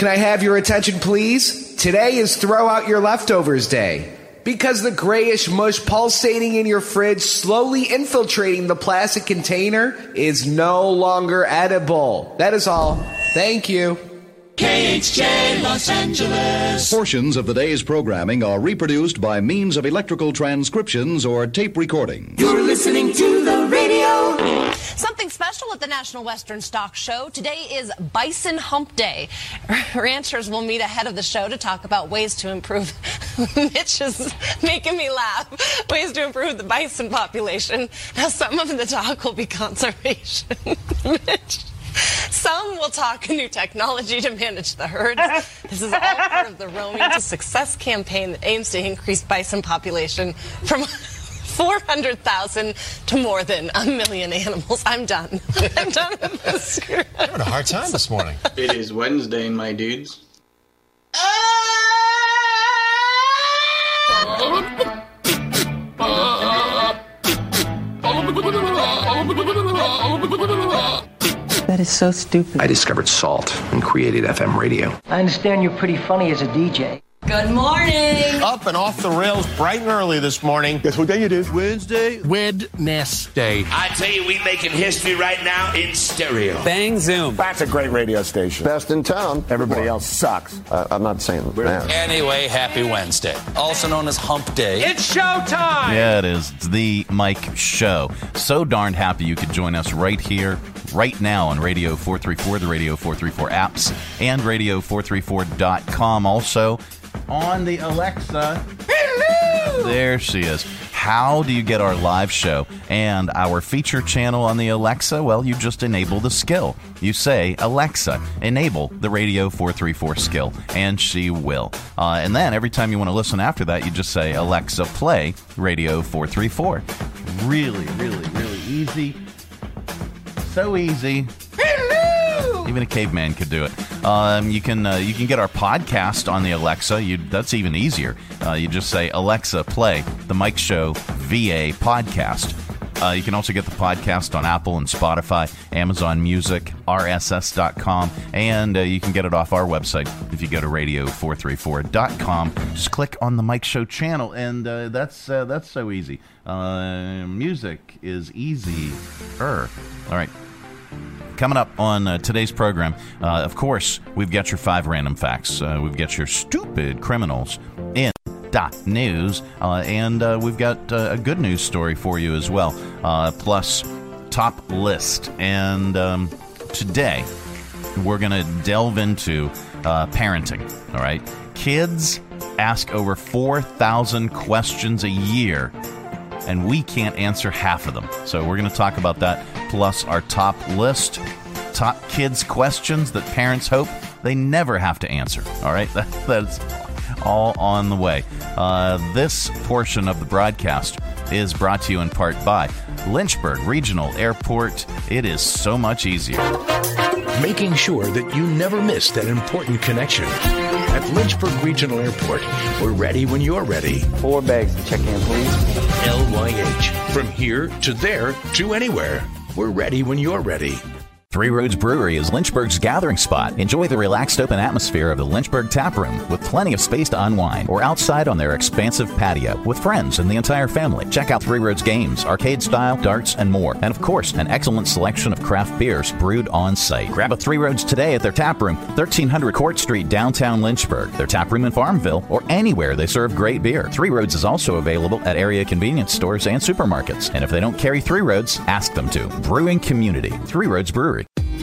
can I have your attention, please? Today is Throw Out Your Leftovers Day. Because the grayish mush pulsating in your fridge, slowly infiltrating the plastic container, is no longer edible. That is all. Thank you. KHJ Los Angeles. Portions of the day's programming are reproduced by means of electrical transcriptions or tape recording. You're listening to the radio. Something special at the National Western Stock Show. Today is Bison Hump Day. Ranchers will meet ahead of the show to talk about ways to improve. Mitch is making me laugh. Ways to improve the bison population. Now, some of the talk will be conservation. Mitch. Some will talk new technology to manage the herds. This is all part of the Roaming to Success campaign that aims to increase bison population from 400,000 to more than a million animals. I'm done. I'm done with this. You're having a hard time this morning. It is Wednesday, my dudes. That is so stupid. I discovered salt and created FM radio. I understand you're pretty funny as a DJ. Good morning. Up and off the rails bright and early this morning. Guess what day it is? Wednesday. Wednesday. I tell you, we making history right now in stereo. Bang Zoom. That's a great radio station. Best in town. Everybody else sucks. Uh, I'm not saying that. Anyway, happy Wednesday. Also known as Hump Day. It's showtime! Yeah, it is. It's the Mike Show. So darned happy you could join us right here, right now on Radio 434, the Radio 434 apps, and Radio434.com. Also on the Alexa. There she is. How do you get our live show and our feature channel on the Alexa? Well, you just enable the skill. You say, Alexa, enable the Radio 434 skill, and she will. Uh, and then every time you want to listen after that, you just say, Alexa, play Radio 434. Really, really, really easy. So easy. Even a caveman could do it. Um, you can uh, you can get our podcast on the Alexa. You, that's even easier. Uh, you just say Alexa, play the Mike Show VA podcast. Uh, you can also get the podcast on Apple and Spotify, Amazon Music, RSS.com, and uh, you can get it off our website if you go to radio434.com. Just click on the Mike Show channel, and uh, that's uh, that's so easy. Uh, music is easier. All right. Coming up on uh, today's program, uh, of course, we've got your five random facts. Uh, we've got your stupid criminals in dot news, uh, and uh, we've got uh, a good news story for you as well. plus, top list. And um, today, we're going to delve into parenting. All right, kids ask over four thousand questions a year and we can't answer half of them. So we're going to talk about that, plus our top list, top kids' questions that parents hope they never have to answer. All right, that, that's all on the way. Uh, this portion of the broadcast is brought to you in part by Lynchburg Regional Airport. It is so much easier. Making sure that you never miss that important connection. At Lynchburg Regional Airport, we're ready when you're ready. Four bags to check in, please. LYH. From here to there to anywhere. We're ready when you're ready. Three Roads Brewery is Lynchburg's gathering spot. Enjoy the relaxed open atmosphere of the Lynchburg Tap Room with plenty of space to unwind or outside on their expansive patio with friends and the entire family. Check out Three Roads games, arcade style, darts, and more. And of course, an excellent selection of craft beers brewed on site. Grab a Three Roads today at their tap room, 1300 Court Street, downtown Lynchburg, their tap room in Farmville, or anywhere they serve great beer. Three Roads is also available at area convenience stores and supermarkets. And if they don't carry Three Roads, ask them to. Brewing Community, Three Roads Brewery.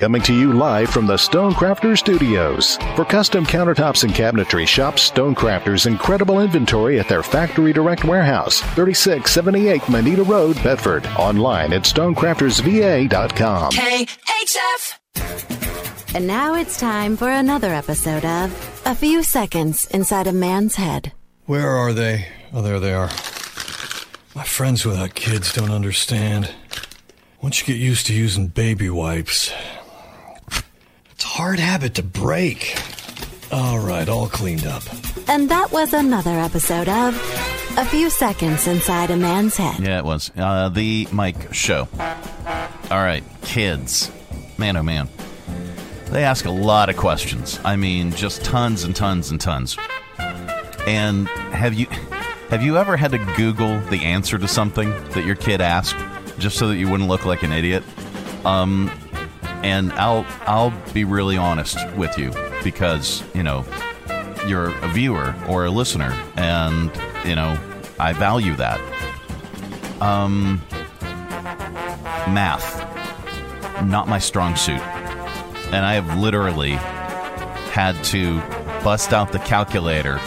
Coming to you live from the Stonecrafter Studios. For custom countertops and cabinetry, shop Stonecrafter's incredible inventory at their Factory Direct Warehouse, 3678 Moneta Road, Bedford. Online at stonecraftersva.com. KHF. And now it's time for another episode of A Few Seconds Inside a Man's Head. Where are they? Oh, there they are. My friends without kids don't understand. Once you get used to using baby wipes, it's a hard habit to break. All right, all cleaned up. And that was another episode of A Few Seconds Inside a Man's Head. Yeah, it was. Uh, the Mike Show. All right, kids. Man, oh man. They ask a lot of questions. I mean, just tons and tons and tons. And have you have you ever had to Google the answer to something that your kid asked just so that you wouldn't look like an idiot? Um, and I'll I'll be really honest with you because you know you're a viewer or a listener, and you know I value that. Um, math, not my strong suit, and I have literally had to bust out the calculator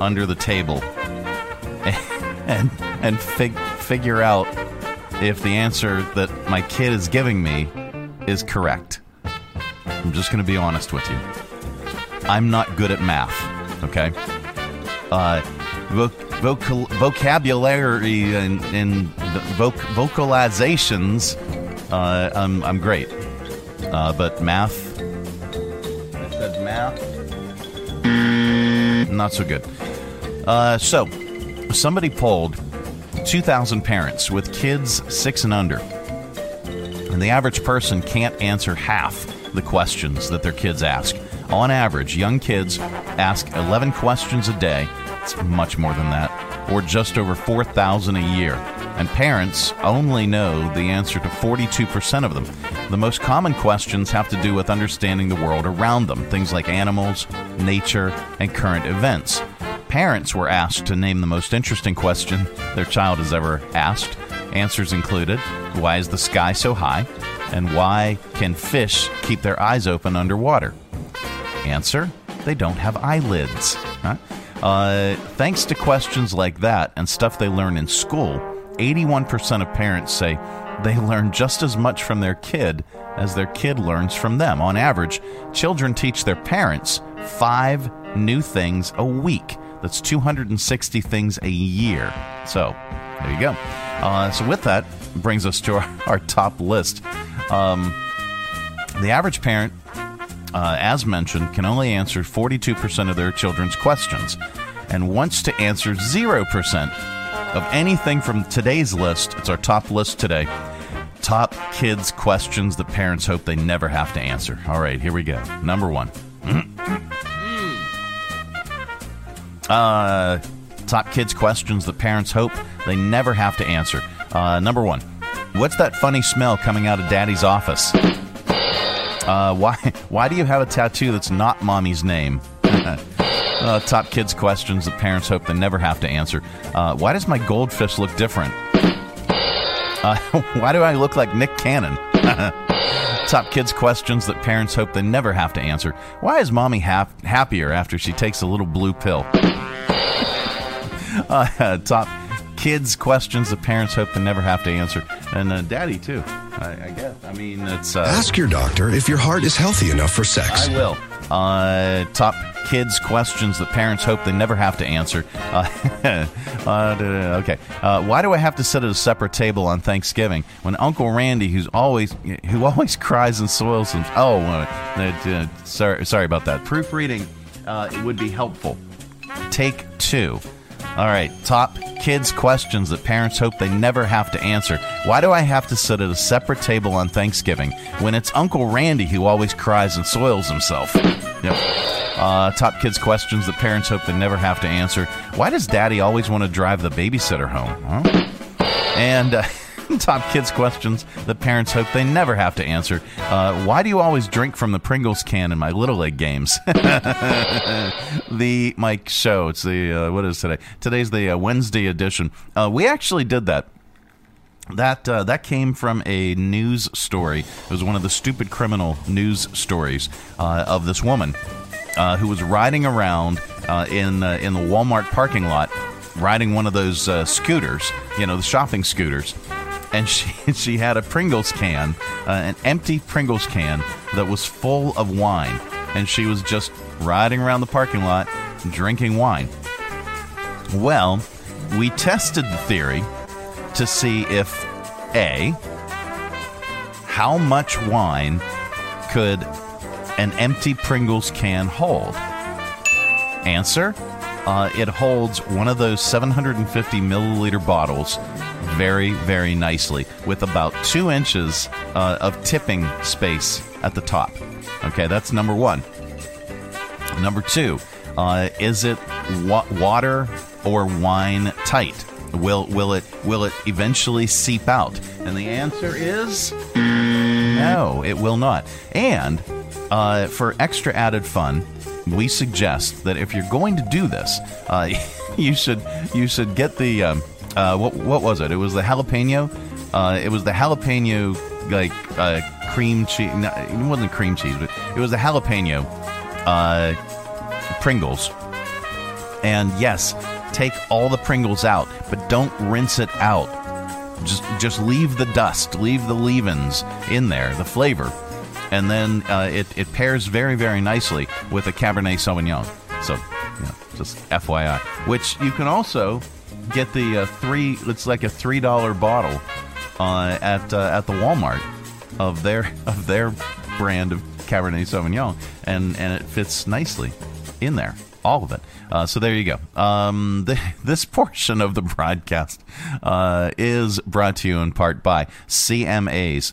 under the table and and fig- figure out if the answer that my kid is giving me is correct. I'm just going to be honest with you. I'm not good at math, okay? Uh, voc- vocabulary and, and voc- vocalizations, uh, I'm, I'm great. Uh, but math, I said math, not so good. Uh, so, somebody polled 2,000 parents with kids six and under, and the average person can't answer half the questions that their kids ask. On average, young kids ask 11 questions a day. It's much more than that, or just over 4,000 a year. And parents only know the answer to 42% of them. The most common questions have to do with understanding the world around them, things like animals, nature, and current events. Parents were asked to name the most interesting question their child has ever asked. Answers included Why is the sky so high? And why can fish keep their eyes open underwater? Answer They don't have eyelids. Huh? Uh, thanks to questions like that and stuff they learn in school, 81% of parents say they learn just as much from their kid as their kid learns from them. On average, children teach their parents five new things a week. That's 260 things a year. So, there you go. Uh, so, with that, brings us to our, our top list. Um, the average parent, uh, as mentioned, can only answer 42% of their children's questions and wants to answer 0% of anything from today's list. It's our top list today. Top kids' questions that parents hope they never have to answer. All right, here we go. Number one. Uh, top kids questions that parents hope they never have to answer. Uh, number one, what's that funny smell coming out of Daddy's office? Uh, why why do you have a tattoo that's not mommy's name? uh, top kids questions that parents hope they never have to answer. Uh, why does my goldfish look different? Uh, why do I look like Nick Cannon? Top kids questions that parents hope they never have to answer. Why is mommy hap- happier after she takes a little blue pill? uh, top kids questions that parents hope they never have to answer. And uh, daddy, too. I, I guess. I mean, it's. Uh, Ask your doctor if your heart is healthy enough for sex. I will. Uh, top kids questions that parents hope they never have to answer. Uh, uh, okay. Uh, why do I have to sit at a separate table on Thanksgiving when Uncle Randy, who's always who always cries and soils him? Oh, uh, sorry, sorry about that. Proofreading uh, it would be helpful. Take two. All right, top kids' questions that parents hope they never have to answer. Why do I have to sit at a separate table on Thanksgiving when it's Uncle Randy who always cries and soils himself? Yep. Uh, top kids' questions that parents hope they never have to answer. Why does daddy always want to drive the babysitter home? Huh? And. Uh, top kids questions that parents hope they never have to answer. Uh, why do you always drink from the Pringles can in my Little League games? the Mike Show. It's the, uh, what is today? Today's the uh, Wednesday edition. Uh, we actually did that. That uh, that came from a news story. It was one of the stupid criminal news stories uh, of this woman uh, who was riding around uh, in uh, in the Walmart parking lot, riding one of those scooters, you know, the shopping scooters, and she she had a Pringles can, uh, an empty Pringles can that was full of wine, and she was just riding around the parking lot drinking wine. Well, we tested the theory to see if a how much wine could an empty Pringles can hold? Answer uh, it holds one of those 750 milliliter bottles very, very nicely with about two inches uh, of tipping space at the top. Okay, that's number one. Number two, uh, is it wa- water or wine tight? Will will it will it eventually seep out? And the answer is no, it will not. And uh, for extra added fun, we suggest that if you're going to do this, uh, you should you should get the um, uh, what what was it? It was the jalapeno. Uh, it was the jalapeno like uh, cream cheese. It wasn't cream cheese, but it was the jalapeno uh, Pringles. And yes, take all the Pringles out, but don't rinse it out. Just just leave the dust, leave the leavings in there, the flavor, and then uh, it it pairs very very nicely with a Cabernet Sauvignon. So, know, just FYI. Which you can also get the uh, three. It's like a three dollar bottle uh, at uh, at the Walmart of their of their brand of Cabernet Sauvignon, and and it fits nicely in there, all of it. Uh, so there you go. Um, the, this portion of the broadcast uh, is brought to you in part by CMA's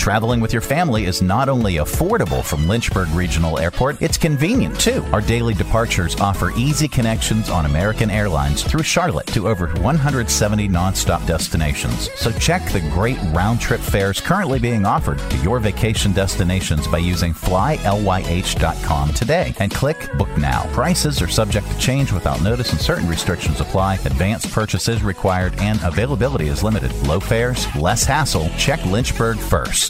Traveling with your family is not only affordable from Lynchburg Regional Airport, it's convenient too. Our daily departures offer easy connections on American Airlines through Charlotte to over 170 nonstop destinations. So check the great round trip fares currently being offered to your vacation destinations by using flylyh.com today and click Book Now. Prices are subject to change without notice and certain restrictions apply. Advanced purchases required and availability is limited. Low fares, less hassle. Check Lynchburg first.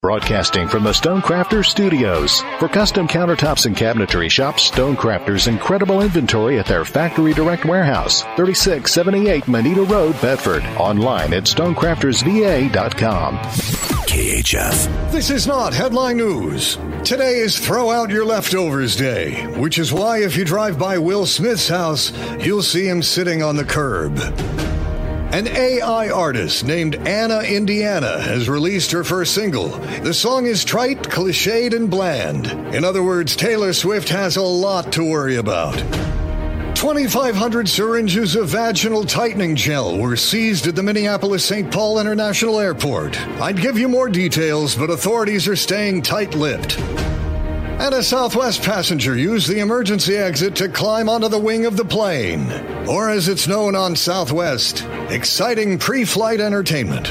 Broadcasting from the Stonecrafters Studios. For custom countertops and cabinetry, shop Stonecrafters' incredible inventory at their Factory Direct Warehouse, 3678 Moneta Road, Bedford. Online at stonecraftersva.com. KHF. This is not headline news. Today is Throw Out Your Leftovers Day, which is why if you drive by Will Smith's house, you'll see him sitting on the curb. An AI artist named Anna Indiana has released her first single. The song is trite, cliched, and bland. In other words, Taylor Swift has a lot to worry about. 2,500 syringes of vaginal tightening gel were seized at the Minneapolis St. Paul International Airport. I'd give you more details, but authorities are staying tight lipped. And a Southwest passenger used the emergency exit to climb onto the wing of the plane. Or as it's known on Southwest, exciting pre flight entertainment.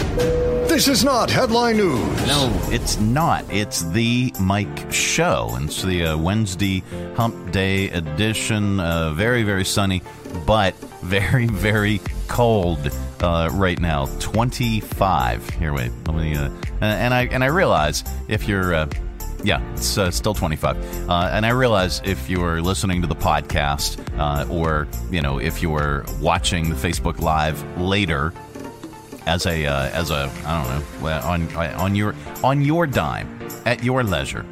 This is not headline news. No, it's not. It's the Mike Show. And it's the uh, Wednesday Hump Day edition. Uh, very, very sunny, but very, very cold uh, right now. 25. Here, wait. Let me. Uh, and I and I realize if you're uh, yeah, it's uh, still 25. Uh, and I realize if you're listening to the podcast uh, or, you know, if you're watching the Facebook Live later as a, uh, as a, I don't know, on, on your, on your dime, at your leisure,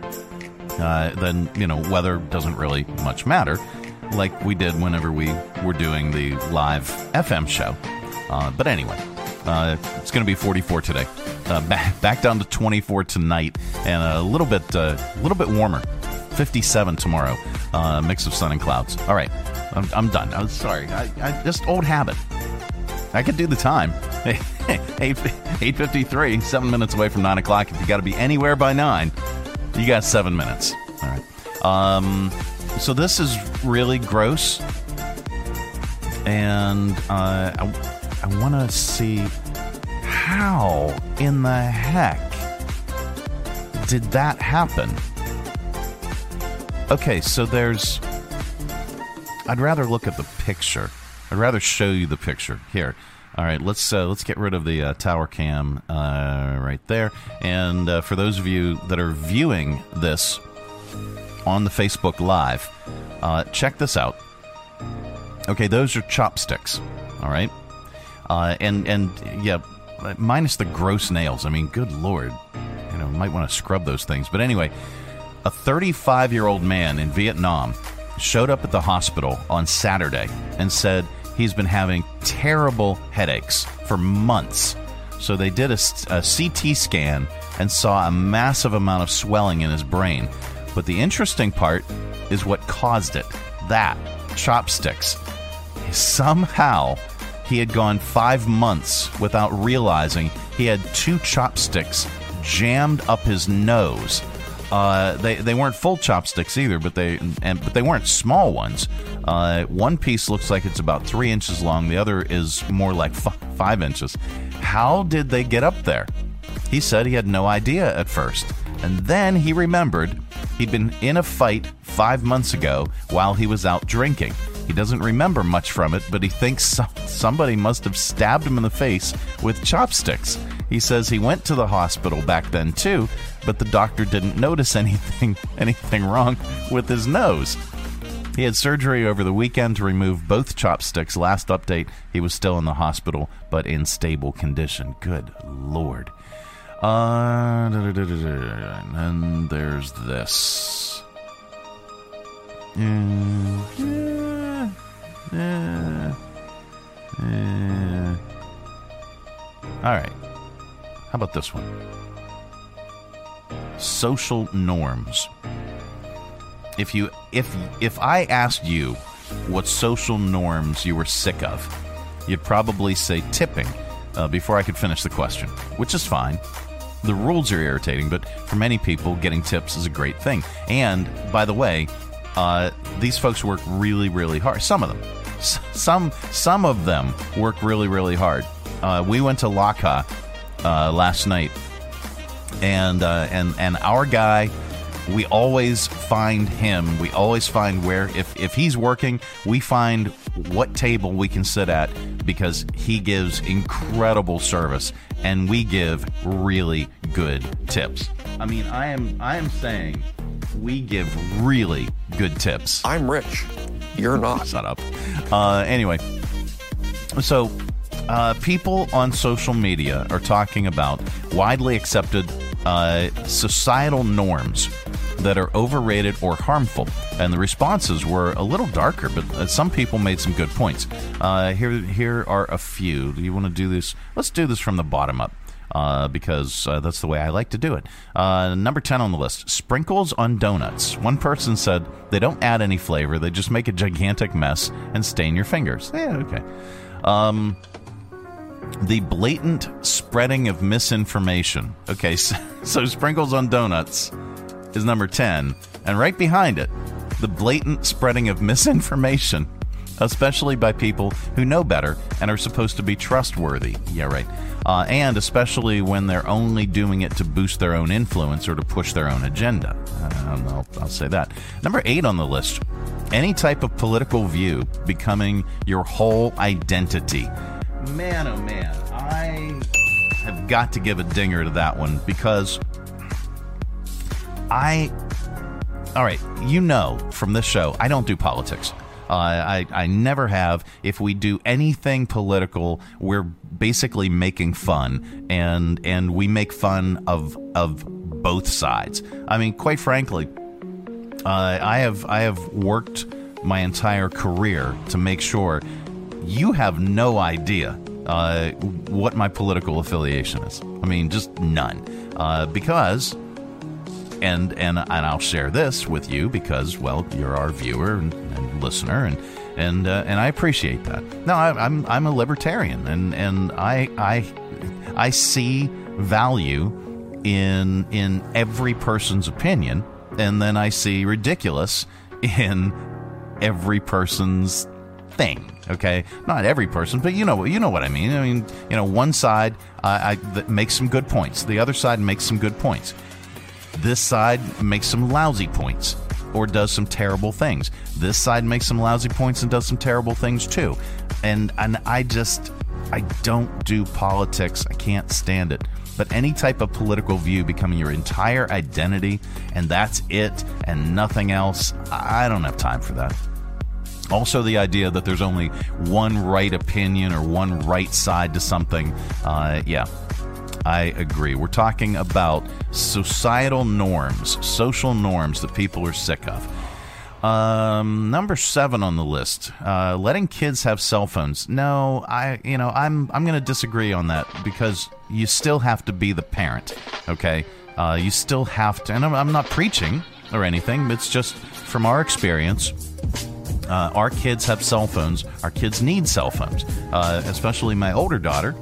uh, then, you know, weather doesn't really much matter like we did whenever we were doing the live FM show. Uh, but anyway, Uh, it's going to be 44 today. Uh, back, back down to 24 tonight, and a little bit uh, a little bit warmer. 57 tomorrow. Uh, mix of sun and clouds. All right, I'm, I'm done. I'm sorry. I, I just old habit. I could do the time. 8, 8.53, seven minutes away from 9 o'clock. If you got to be anywhere by 9, you got seven minutes. All right. Um, so this is really gross. And uh, I want to see how in the heck did that happen? Okay, so there's. I'd rather look at the picture. I'd rather show you the picture here. All right, let's uh, let's get rid of the uh, tower cam uh, right there. And uh, for those of you that are viewing this on the Facebook Live, uh, check this out. Okay, those are chopsticks. All right, uh, and and yeah, minus the gross nails. I mean, good lord, you know, might want to scrub those things. But anyway, a 35 year old man in Vietnam showed up at the hospital on Saturday and said he's been having terrible headaches for months. So they did a, a, CT scan and saw a massive amount of swelling in his brain. But the interesting part is what caused it that chopsticks. Somehow, he had gone five months without realizing he had two chopsticks jammed up his nose uh, they they weren't full chopsticks either, but they and but they weren't small ones. Uh, one piece looks like it's about three inches long. The other is more like f- five inches. How did they get up there? He said he had no idea at first, and then he remembered he'd been in a fight five months ago while he was out drinking. He doesn't remember much from it, but he thinks somebody must have stabbed him in the face with chopsticks. He says he went to the hospital back then too, but the doctor didn't notice anything anything wrong with his nose. He had surgery over the weekend to remove both chopsticks. Last update, he was still in the hospital, but in stable condition. Good lord. Uh, and then there's this. Yeah, yeah. All right. How about this one? Social norms. If you if if I asked you what social norms you were sick of, you'd probably say tipping uh, before I could finish the question, which is fine. The rules are irritating, but for many people, getting tips is a great thing. And by the way, uh, these folks work really, really hard. Some of them, some some of them work really, really hard. Uh, we went to Laka uh, last night, and uh, and and our guy, we always find him. We always find where if if he's working, we find what table we can sit at because he gives incredible service and we give really good tips. I mean, I am I am saying we give really good tips. I'm rich. You're not. Shut up. Uh, anyway, so uh, people on social media are talking about widely accepted uh, societal norms that are overrated or harmful. And the responses were a little darker, but uh, some people made some good points. Uh, here, here are a few. Do you want to do this? Let's do this from the bottom up. Uh, because uh, that's the way I like to do it. Uh, number 10 on the list sprinkles on donuts. One person said they don't add any flavor, they just make a gigantic mess and stain your fingers. Yeah, okay. Um, the blatant spreading of misinformation. Okay, so, so, sprinkles on donuts is number 10. And right behind it, the blatant spreading of misinformation, especially by people who know better and are supposed to be trustworthy. Yeah, right uh, and especially when they're only doing it to boost their own influence or to push their own agenda. Uh, I'll, I'll say that. Number eight on the list any type of political view becoming your whole identity. Man, oh man, I have got to give a dinger to that one because I. All right, you know from this show, I don't do politics. Uh, I, I never have. If we do anything political, we're basically making fun, and and we make fun of of both sides. I mean, quite frankly, uh, I have I have worked my entire career to make sure you have no idea uh, what my political affiliation is. I mean, just none. Uh, because, and and and I'll share this with you because, well, you're our viewer and, and listener, and and uh, and I appreciate that. No, I, I'm I'm a libertarian, and and I I I see value in in every person's opinion, and then I see ridiculous in every person's thing. Okay, not every person, but you know you know what I mean. I mean, you know, one side uh, I, makes some good points, the other side makes some good points. This side makes some lousy points or does some terrible things. This side makes some lousy points and does some terrible things too. And and I just I don't do politics. I can't stand it. But any type of political view becoming your entire identity and that's it and nothing else, I don't have time for that. Also, the idea that there's only one right opinion or one right side to something, uh, yeah, I agree. We're talking about societal norms, social norms that people are sick of. Um, number seven on the list, uh, letting kids have cell phones. No, I, you know, I'm, I'm going to disagree on that because you still have to be the parent. Okay, uh, you still have to, and I'm, I'm not preaching or anything. It's just from our experience. Uh, our kids have cell phones. Our kids need cell phones, uh, especially my older daughter,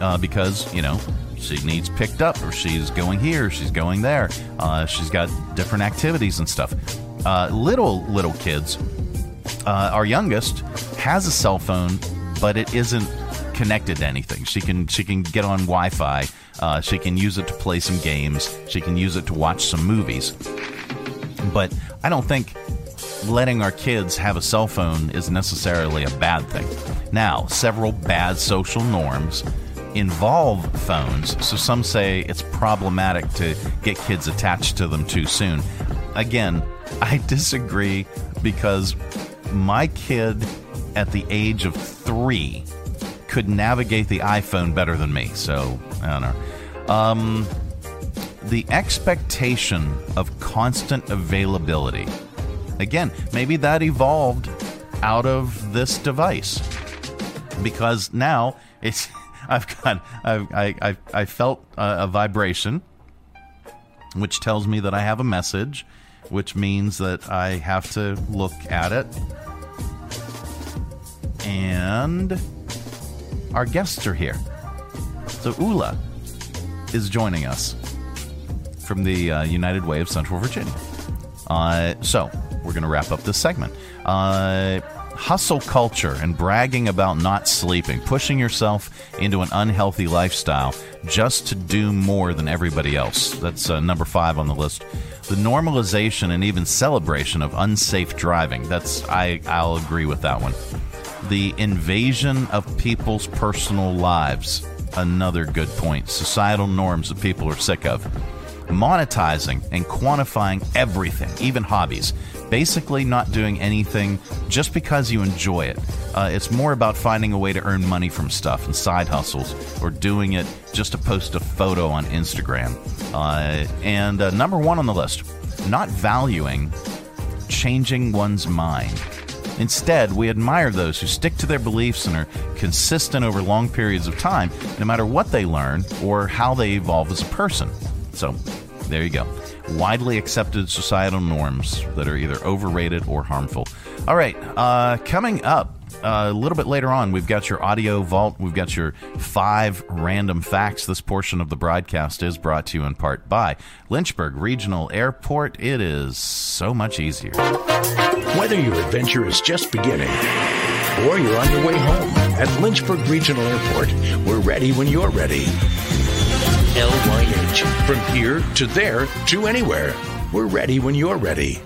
uh, because you know she needs picked up, or she's going here, she's going there. Uh, she's got different activities and stuff. Uh, little little kids, uh, our youngest has a cell phone, but it isn't connected to anything. She can she can get on Wi-Fi. she can use it to play some games. She can use it to watch some movies. But I don't think letting our kids have a cell phone is necessarily a bad thing. Now, several bad social norms involve phones, so some say it's problematic to get kids attached to them too soon. Again, I disagree because my kid at the age of three could navigate the iPhone better than me, so I don't know. Um, the expectation of constant availability Again, maybe that evolved out of this device because now it's I've got I've, I I I felt a, a vibration, which tells me that I have a message, which means that I have to look at it, and our guests are here. So Ula is joining us from the uh, United Way of Central Virginia. Uh, so we're going to wrap up this segment. Uh, hustle culture and bragging about not sleeping, pushing yourself into an unhealthy lifestyle just to do more than everybody else. That's uh, number five on the list. The normalization and even celebration of unsafe driving. That's I I'll agree with that one. The invasion of people's personal lives. Another good point. Societal norms that people are sick of monetizing and quantifying everything, even hobbies. Basically, not doing anything just because you enjoy it. Uh, it's more about finding a way to earn money from stuff and side hustles, or doing it just to post a photo on Instagram. Uh, and uh, number one on the list, not valuing changing one's mind. Instead, we admire those who stick to their beliefs and are consistent over long periods of time, no matter what they learn or how they evolve as a person. So, there you go. Widely accepted societal norms that are either overrated or harmful. All right, uh, coming up uh, a little bit later on, we've got your audio vault. We've got your five random facts. This portion of the broadcast is brought to you in part by Lynchburg Regional Airport. It is so much easier. Whether your adventure is just beginning or you're on your way home, at Lynchburg Regional Airport, we're ready when you're ready. LYH. From here to there to anywhere. We're ready when you're ready.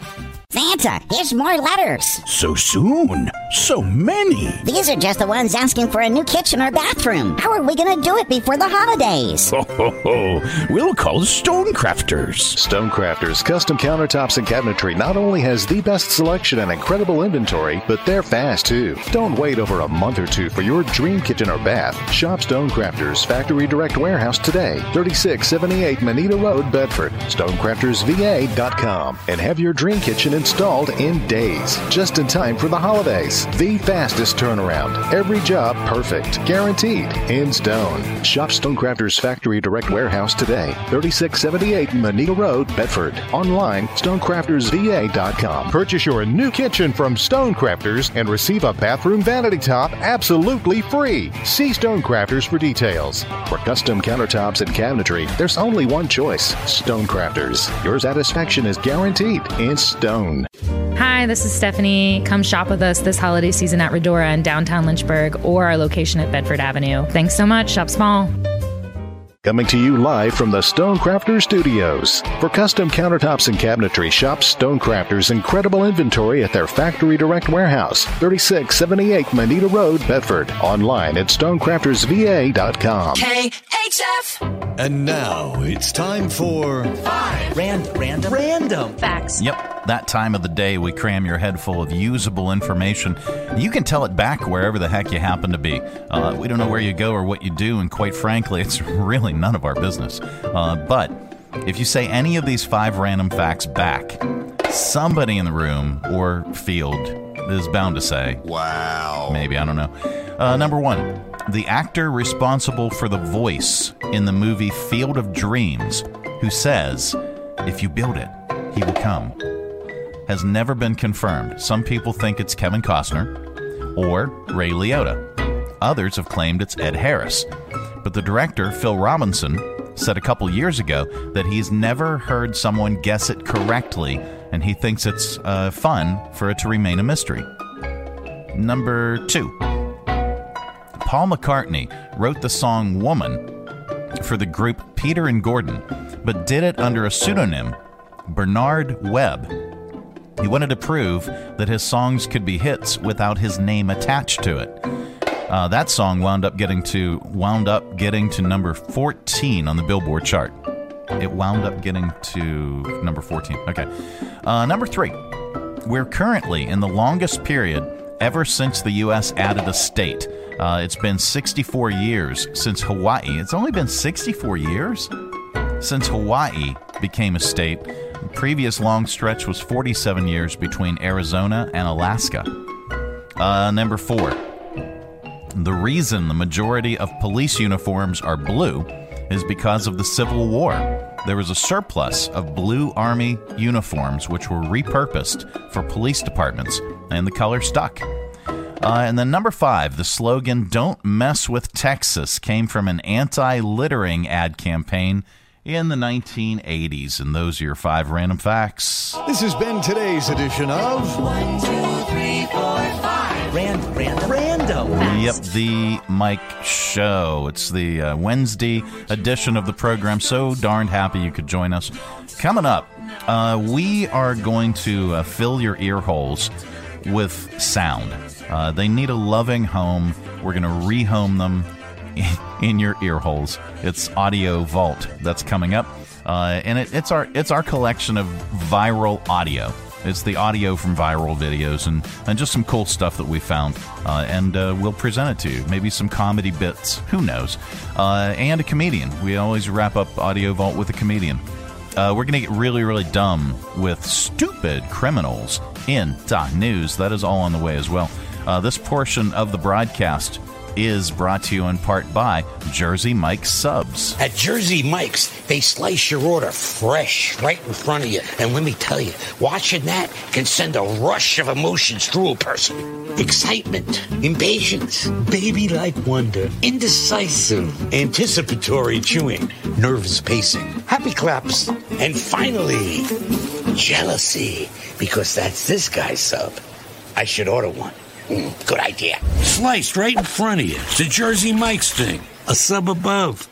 Santa, here's more letters. So soon? So many. These are just the ones asking for a new kitchen or bathroom. How are we going to do it before the holidays? Ho, ho, ho. We'll call Stonecrafters. Stonecrafters Custom Countertops and Cabinetry not only has the best selection and incredible inventory, but they're fast too. Don't wait over a month or two for your dream kitchen or bath. Shop Stonecrafters Factory Direct Warehouse today, 3678 Moneta Road, Bedford. StonecraftersVA.com and have your dream kitchen in installed in days, just in time for the holidays. The fastest turnaround. Every job perfect. Guaranteed. In stone. Shop Stonecrafters Factory Direct Warehouse today. 3678 Moneta Road, Bedford. Online, stonecraftersva.com. Purchase your new kitchen from Stonecrafters and receive a bathroom vanity top absolutely free. See Stonecrafters for details. For custom countertops and cabinetry, there's only one choice Stonecrafters. Your satisfaction is guaranteed in stone. Hi, this is Stephanie. Come shop with us this holiday season at Redora in downtown Lynchburg or our location at Bedford Avenue. Thanks so much. Shop small. Coming to you live from the Stonecrafters Studios. For custom countertops and cabinetry, shop Stonecrafters' incredible inventory at their factory direct warehouse, 3678 Moneta Road, Bedford. Online at stonecraftersva.com. KHF. And now it's time for Five. Random. Random. Random. Facts. Yep, that time of the day we cram your head full of usable information. You can tell it back wherever the heck you happen to be. Uh, we don't know where you go or what you do, and quite frankly, it's really none of our business. Uh, but if you say any of these five random facts back, somebody in the room or field is bound to say, Wow. Maybe, I don't know. Uh, number one, the actor responsible for the voice in the movie Field of Dreams, who says, If you build it, he will come, has never been confirmed. Some people think it's Kevin Costner or Ray Liotta. Others have claimed it's Ed Harris. But the director, Phil Robinson, said a couple years ago that he's never heard someone guess it correctly, and he thinks it's uh, fun for it to remain a mystery. Number two Paul McCartney wrote the song Woman for the group Peter and Gordon, but did it under a pseudonym, Bernard Webb. He wanted to prove that his songs could be hits without his name attached to it. Uh, that song wound up getting to wound up getting to number 14 on the Billboard chart. It wound up getting to number 14. Okay, uh, number three. We're currently in the longest period ever since the U.S. added a state. Uh, it's been 64 years since Hawaii. It's only been 64 years since Hawaii became a state. The previous long stretch was 47 years between Arizona and Alaska. Uh, number four. The reason the majority of police uniforms are blue is because of the Civil War. There was a surplus of blue Army uniforms which were repurposed for police departments, and the color stuck. Uh, and then number five, the slogan "Don't mess with Texas" came from an anti-littering ad campaign in the 1980s. And those are your five random facts. This has been today's edition of One, two, three, four, five. Random. Random. Random. Yep, the Mike Show. It's the uh, Wednesday edition of the program. So darned happy you could join us. Coming up, uh, we are going to uh, fill your ear holes with sound. Uh, they need a loving home. We're going to rehome them in your ear holes. It's Audio Vault that's coming up, uh, and it, it's our it's our collection of viral audio. It's the audio from viral videos and, and just some cool stuff that we found, uh, and uh, we'll present it to you. Maybe some comedy bits, who knows? Uh, and a comedian. We always wrap up Audio Vault with a comedian. Uh, we're going to get really, really dumb with stupid criminals in Doc News. That is all on the way as well. Uh, this portion of the broadcast is brought to you in part by Jersey Mike's Subs. At Jersey Mike's, they slice your order fresh right in front of you. And let me tell you, watching that can send a rush of emotions through a person. Excitement, impatience, baby like wonder, indecisive, anticipatory chewing, nervous pacing, happy claps, and finally, jealousy, because that's this guy's sub. I should order one. Good idea. Sliced right in front of you. The Jersey Mike's thing. A sub above.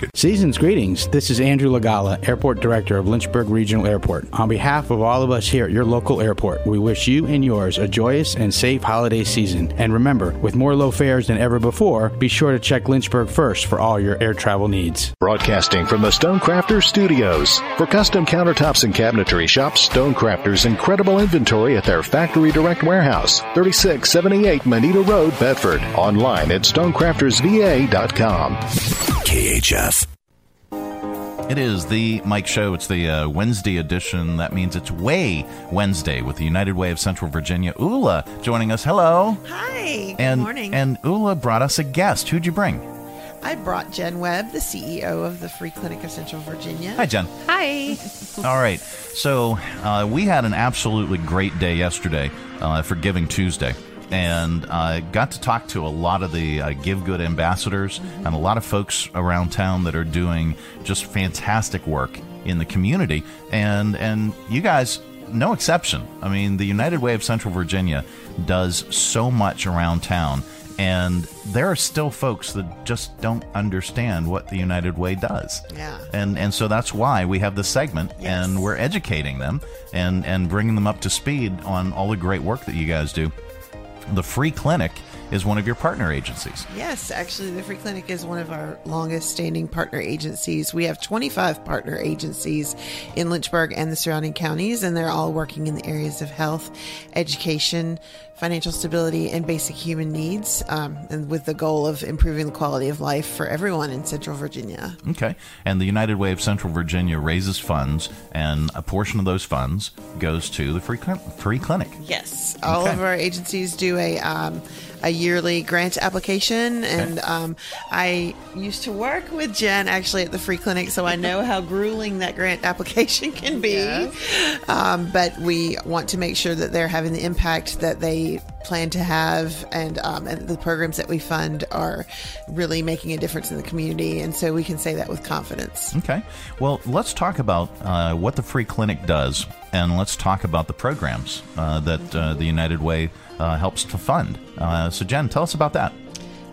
Market. Season's greetings. This is Andrew Lagala, Airport Director of Lynchburg Regional Airport. On behalf of all of us here at your local airport, we wish you and yours a joyous and safe holiday season. And remember, with more low fares than ever before, be sure to check Lynchburg first for all your air travel needs. Broadcasting from the Stonecrafters Studios. For custom countertops and cabinetry, shop Stonecrafters' incredible inventory at their Factory Direct Warehouse, 3678 Moneta Road, Bedford. Online at stonecraftersva.com. KHF. It is the Mike Show. It's the uh, Wednesday edition. That means it's Way Wednesday with the United Way of Central Virginia. Ula joining us. Hello. Hi. Good and, morning. And Ula brought us a guest. Who'd you bring? I brought Jen Webb, the CEO of the Free Clinic of Central Virginia. Hi, Jen. Hi. All right. So uh, we had an absolutely great day yesterday uh, for Giving Tuesday. And uh, got to talk to a lot of the uh, Give Good ambassadors Mm-hmm. and a lot of folks around town that are doing just fantastic work in the community. And and you guys, no exception. I mean, the United Way of Central Virginia does so much around town. And there are still folks that just don't understand what the United Way does. Yeah. And and so that's why we have this segment and we're educating them and and bringing them up to speed on all the great work that you guys do. The Free Clinic is one of your partner agencies. Yes, actually, the Free Clinic is one of our longest standing partner agencies. We have 25 partner agencies in Lynchburg and the surrounding counties, and they're all working in the areas of health, education, financial stability, and basic human needs, um, and with the goal of improving the quality of life for everyone in Central Virginia. Okay. And the United Way of Central Virginia raises funds and a portion of those funds goes to the Free Cl- Free Clinic. Yes, all Okay. of our agencies do a um, a yearly grant application, and um, I used to work with Jen actually at the free clinic, so I know how grueling that grant application can be. Um, but we want to make sure that they're having the impact that they plan to have, and, um, and the programs that we fund are really making a difference in the community, and so we can say that with confidence. Okay. Well, let's talk about uh, what the Free Clinic does, and let's talk about the programs uh, that uh, the United Way uh, helps to fund. Uh, so, Jen, tell us about that.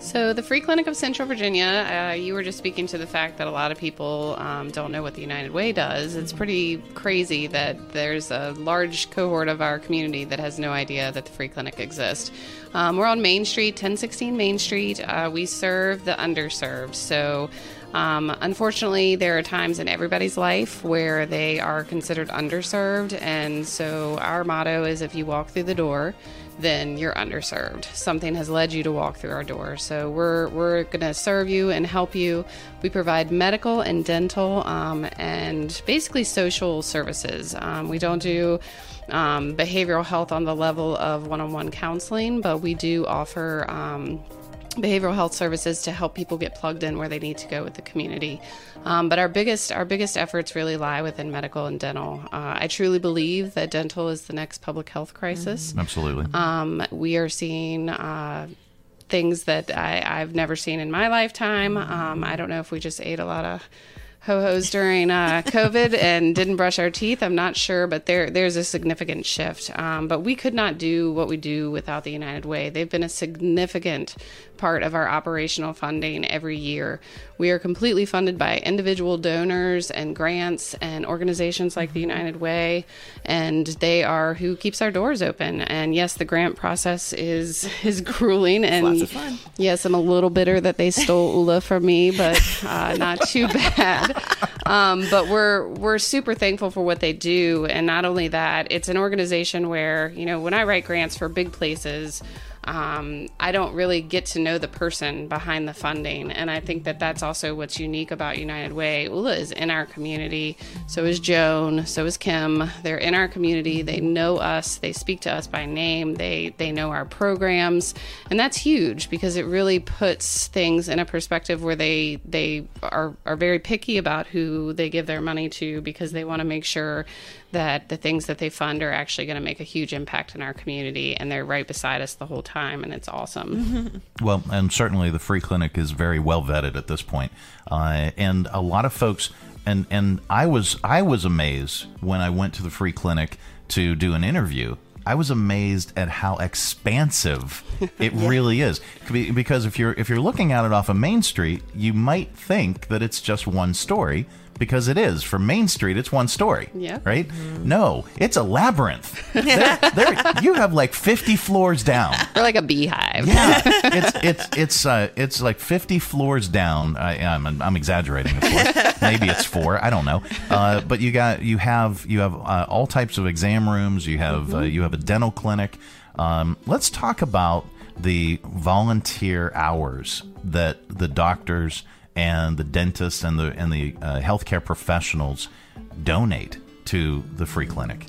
So, the Free Clinic of Central Virginia, uh, you were just speaking to the fact that a lot of people um, don't know what the United Way does. It's pretty crazy that there's a large cohort of our community that has no idea that the Free Clinic exists. Um, we're on Main Street, 1016 Main Street. Uh, we serve the underserved. So, um, unfortunately, there are times in everybody's life where they are considered underserved. And so, our motto is if you walk through the door, then you're underserved. Something has led you to walk through our door. So we're we're going to serve you and help you. We provide medical and dental um, and basically social services. Um, we don't do um, behavioral health on the level of one-on-one counseling, but we do offer. Behavioral health services to help people get plugged in where they need to go with the community. Um, but our biggest our biggest efforts really lie within medical and dental. Uh, I truly believe that dental is the next public health crisis. Absolutely. Um, we are seeing. Uh, Things that I, I've never seen in my lifetime. Um, I don't know if we just ate a lot of ho hos during uh, COVID and didn't brush our teeth. I'm not sure, but there there's a significant shift. Um, but we could not do what we do without the United Way. They've been a significant part of our operational funding every year. We are completely funded by individual donors and grants and organizations like the United Way, and they are who keeps our doors open. And yes, the grant process is is grueling and lots of fun. Yes, I'm a little bitter that they stole Ula from me, but uh, not too bad. Um, but we're we're super thankful for what they do, and not only that, it's an organization where you know when I write grants for big places. Um, I don't really get to know the person behind the funding, and I think that that's also what's unique about United Way. Ula is in our community, so is Joan, so is Kim. They're in our community. They know us. They speak to us by name. They they know our programs, and that's huge because it really puts things in a perspective where they they are are very picky about who they give their money to because they want to make sure that the things that they fund are actually going to make a huge impact in our community, and they're right beside us the whole time, and it's awesome. Well, and certainly the free clinic is very well vetted at this point. Uh, and a lot of folks, and and I was I was amazed when I went to the free clinic to do an interview. I was amazed at how expansive it really is. Because if you're if you're looking at it off of Main Street, you might think that it's just one story because it is. From Main Street, it's one story. Yeah. Right? No, it's a labyrinth. You have like 50 floors down. Or like a beehive. Yeah, it's it's it's uh, it's like fifty floors down. I, I'm I'm exaggerating, of course. Maybe it's four. I don't know. Uh, but you got you have you have uh, all types of exam rooms. You have uh, you have a dental clinic. Um, let's talk about the volunteer hours that the doctors and the dentists and the and the uh, healthcare professionals donate to the free clinic.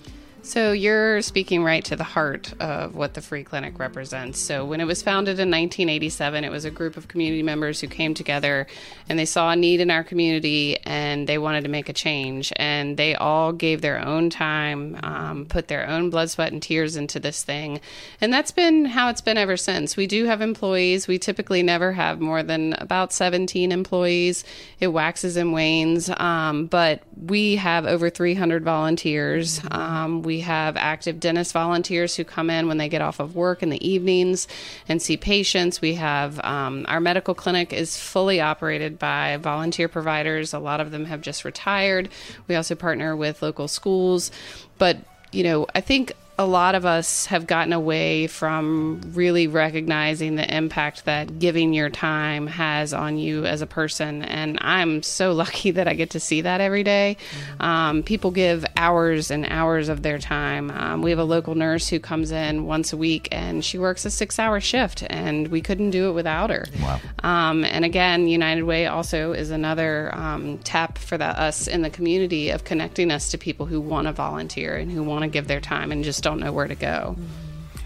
So you're speaking right to the heart of what the free clinic represents. So when it was founded in 1987, it was a group of community members who came together and they saw a need in our community and they wanted to make a change. And they all gave their own time, um, put their own blood, sweat, and tears into this thing. And that's been how it's been ever since. We do have employees. We typically never have more than about 17 employees. It waxes and wanes, um, but we have over 300 volunteers. Um, we have active dentist volunteers who come in when they get off of work in the evenings and see patients. We have um, our medical clinic is fully operated by volunteer providers. A lot of them have just retired. We also partner with local schools, but you know, I think a lot of us have gotten away from really recognizing the impact that giving your time has on you as a person. And I'm so lucky that I get to see that every day. Um, people give hours and hours of their time. Um, we have a local nurse who comes in once a week and she works a six hour shift, and we couldn't do it without her. Wow. Um, and again, United Way also is another um, tap for the, us in the community of connecting us to people who want to volunteer and who want to give their time and just don't know where to go.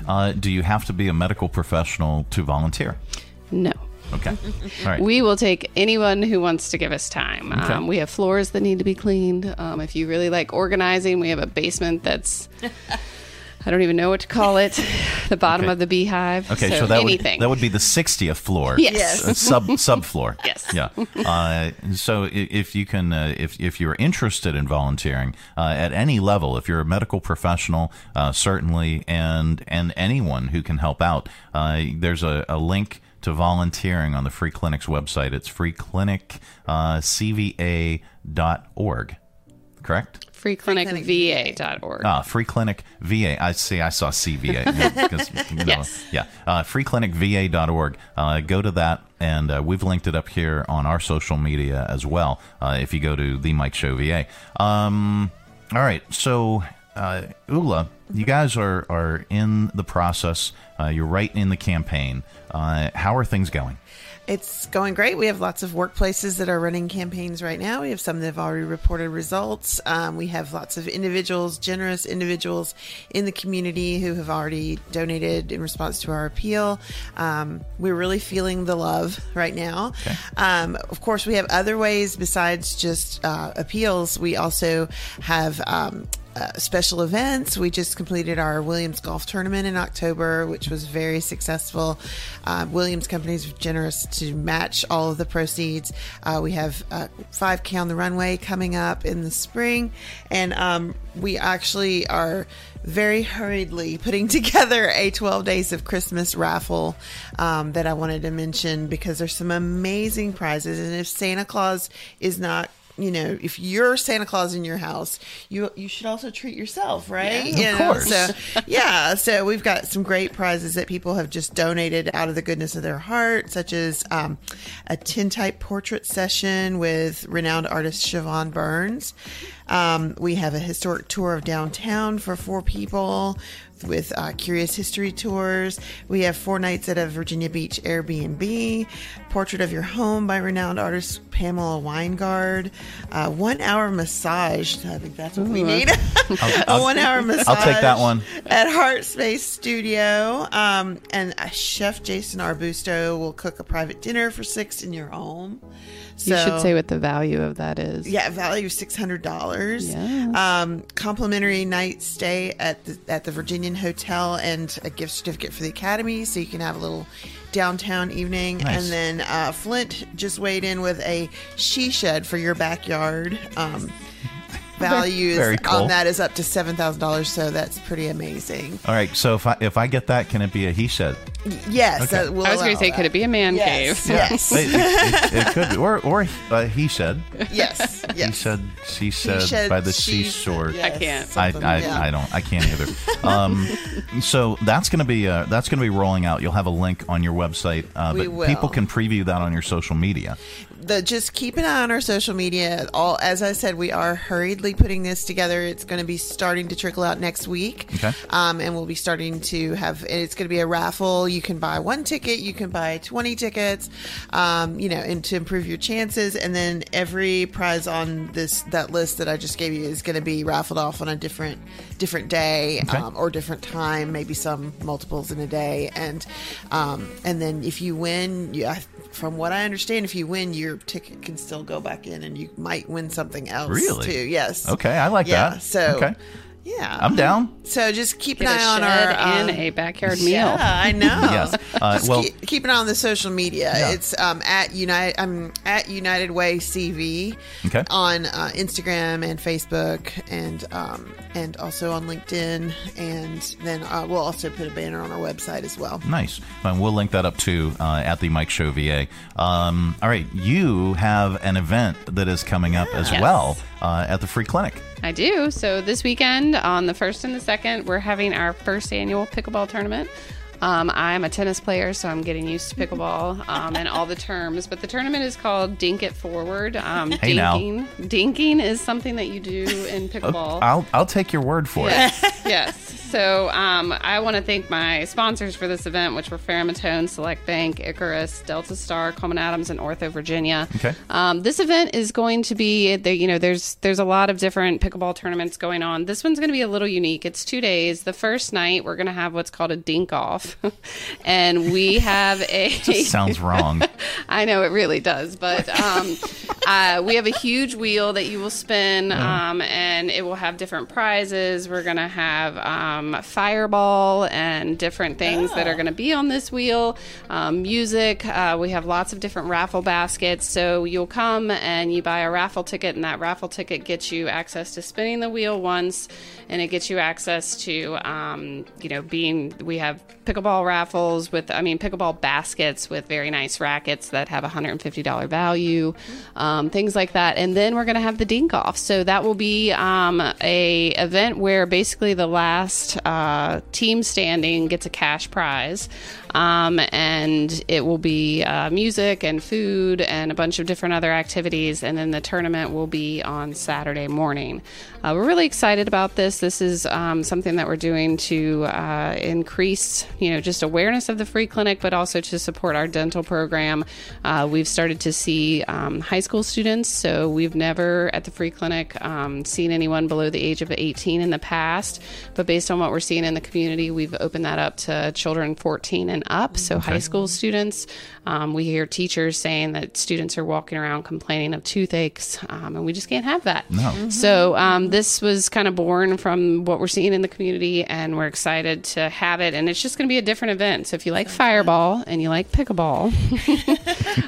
Uh, do you have to be a medical professional to volunteer? No. Okay. All right. We will take anyone who wants to give us time. Okay. Um, we have floors that need to be cleaned. Um, if you really like organizing, we have a basement that's. I don't even know what to call it. The bottom Okay. of the beehive. Okay, so, that anything. would that would be the 60th floor. Yes. Yes. Uh, sub subfloor. Yes. Yeah. Uh, so if you can, uh, if if you're interested in volunteering uh, at any level, if you're a medical professional, uh, certainly, and and anyone who can help out, uh, there's a, a link to volunteering on the Free Clinic's website. It's freeclinicva.org. Correct. freeclinicva.org. Ah, Free Clinic VA. I see. I saw CVA. you know, Yes. Yeah. Uh, freeclinicva.org. Uh, go to that, and uh, we've linked it up here on our social media as well. Uh, if you go to the Mike Show VA. Um, all right. So, uh, Ula, you guys are are in the process. Uh, you're right in the campaign. Uh, how are things going? It's going great. We have lots of workplaces that are running campaigns right now. We have some that have already reported results. Um, we have lots of individuals, generous individuals in the community who have already donated in response to our appeal. Um, we're really feeling the love right now. Um, of course, we have other ways besides just uh, appeals. We also have. Uh, special events. We just completed our Williams Golf Tournament in October, which was very successful. Uh, Williams Companies were generous to match all of the proceeds. Uh, we have uh, 5K on the runway coming up in the spring, and um, we actually are very hurriedly putting together a 12 days of Christmas raffle um, that I wanted to mention because there's some amazing prizes. And if Santa Claus is not you know, if you're Santa Claus in your house, you you should also treat yourself, right? Yeah. You Of know, course. So yeah, so we've got some great prizes that people have just donated out of the goodness of their heart, such as um, a tintype portrait session with renowned artist Siobhan Burns. Um, we have a historic tour of downtown for four people with uh, curious history tours. We have four nights at a Virginia Beach Airbnb, portrait of your home by renowned artist Pamela Weingard, uh, one hour massage. I think that's what we need. I'll- a I'll- one hour massage. I'll take that one. At Heart Space Studio. Um, and uh, Chef Jason Arbusto will cook a private dinner for six in your home. You should say what the value of that is. yeah, value six hundred dollars. Yes. Um, complimentary night stay at the at the Virginian Hotel and a gift certificate for the Academy, so you can have a little downtown evening. Nice. And then uh, Flint just weighed in with a she shed for your backyard. Um, value Very cool. on that is up to seven thousand dollars. So that's pretty amazing. All right. So if I if I get that, can it be a he said? Yes, Okay. that will I was going to say, that. could it be a man Yes, cave? Yes. It, it- it could be, or or uh, he said. Yes. He said. She said said, by the she seashore. yes, I can't. I, I, yeah. I don't I can't either. Um, so that's gonna be uh, that's gonna be rolling out. You'll have a link on your website, uh, We but will. people can preview that on your social media. The just keep an eye on our social media. All as I said, we are hurriedly putting this together. It's going to be starting to trickle out next week. Okay. Um, and we'll be starting to have. It's going to be a raffle. You can buy one ticket. You can buy twenty tickets. Um, you know, and to improve your chances. And then every prize on this that list that I just gave you is going to be raffled off on a different different day Okay. um, or different time. Maybe some multiples in a day. And um, and then if you win, you, from what I understand, if you win, your ticket can still go back in, and you might win something else Really? too. Yes. Okay, I like yeah, that. So Okay. Yeah, I'm down. So just keep Get an a eye on shed our and um, a backyard meal. Yeah, I know. Yes. Uh, Just well, keep, keep an eye on the social media. Yeah. It's um, at United. I'm at United Way CV Okay. on uh, Instagram and Facebook, and um, and also on LinkedIn. And then uh, we'll also put a banner on our website as well. Nice. And we'll link that up too uh, at the Mike Show VA. Um, all right, you have an event that is coming up as Yes. well uh, at the free clinic. I do. So this weekend, on the first and the second, we're having our first annual pickleball tournament. Um, I'm a tennis player, so I'm getting used to pickleball um, and all the terms. But the tournament is called Dink It Forward. Um, Hey, now. dinking, dinking is something that you do in pickleball. I'll I'll take your word for it. Yes, yes. So um, I want to thank my sponsors for this event, which were Framatome, Select Bank, Icarus, Delta Star, Coleman Adams, and Ortho Virginia. Okay. Um, this event is going to be, you know, there's there's a lot of different pickleball tournaments going on. This one's going to be a little unique. It's two days. The first night we're going to have what's called a dink off, and we have a. Just sounds wrong. I know it really does, but um, uh, we have a huge wheel that you will spin, um, and it will have different prizes. We're going to have um, fireball and different things that are going to be on this wheel. Um, music. Uh, we have lots of different raffle baskets. So you'll come and you buy a raffle ticket, and that raffle ticket gets you access to spinning the wheel once, and it gets you access to, um, you know, being. We have pickleball raffles with, I mean, pickleball baskets with very nice rackets that have $150 value, um, things like that. And then we're going to have the dink off. So that will be um, a event where basically the last uh, team standing gets a cash prize. Um, and it will be uh, music and food and a bunch of different other activities. And then the tournament will be on Saturday morning. Uh, we're really excited about this. This is um, something that we're doing to uh, increase, you know, just awareness of the free clinic, but also to support our dental program. Uh, we've started to see um, high school students, so we've never at the free clinic um, seen anyone below the age of 18 in the past. But based on what we're seeing in the community, we've opened that up to children 14 and up, so high school students. Um, we hear teachers saying that students are walking around complaining of toothaches, um, and we just can't have that. No. So um, this was kind of born from what we're seeing in the community, and we're excited to have it. And it's just going to be a different event. So if you like Fireball and you like pickleball,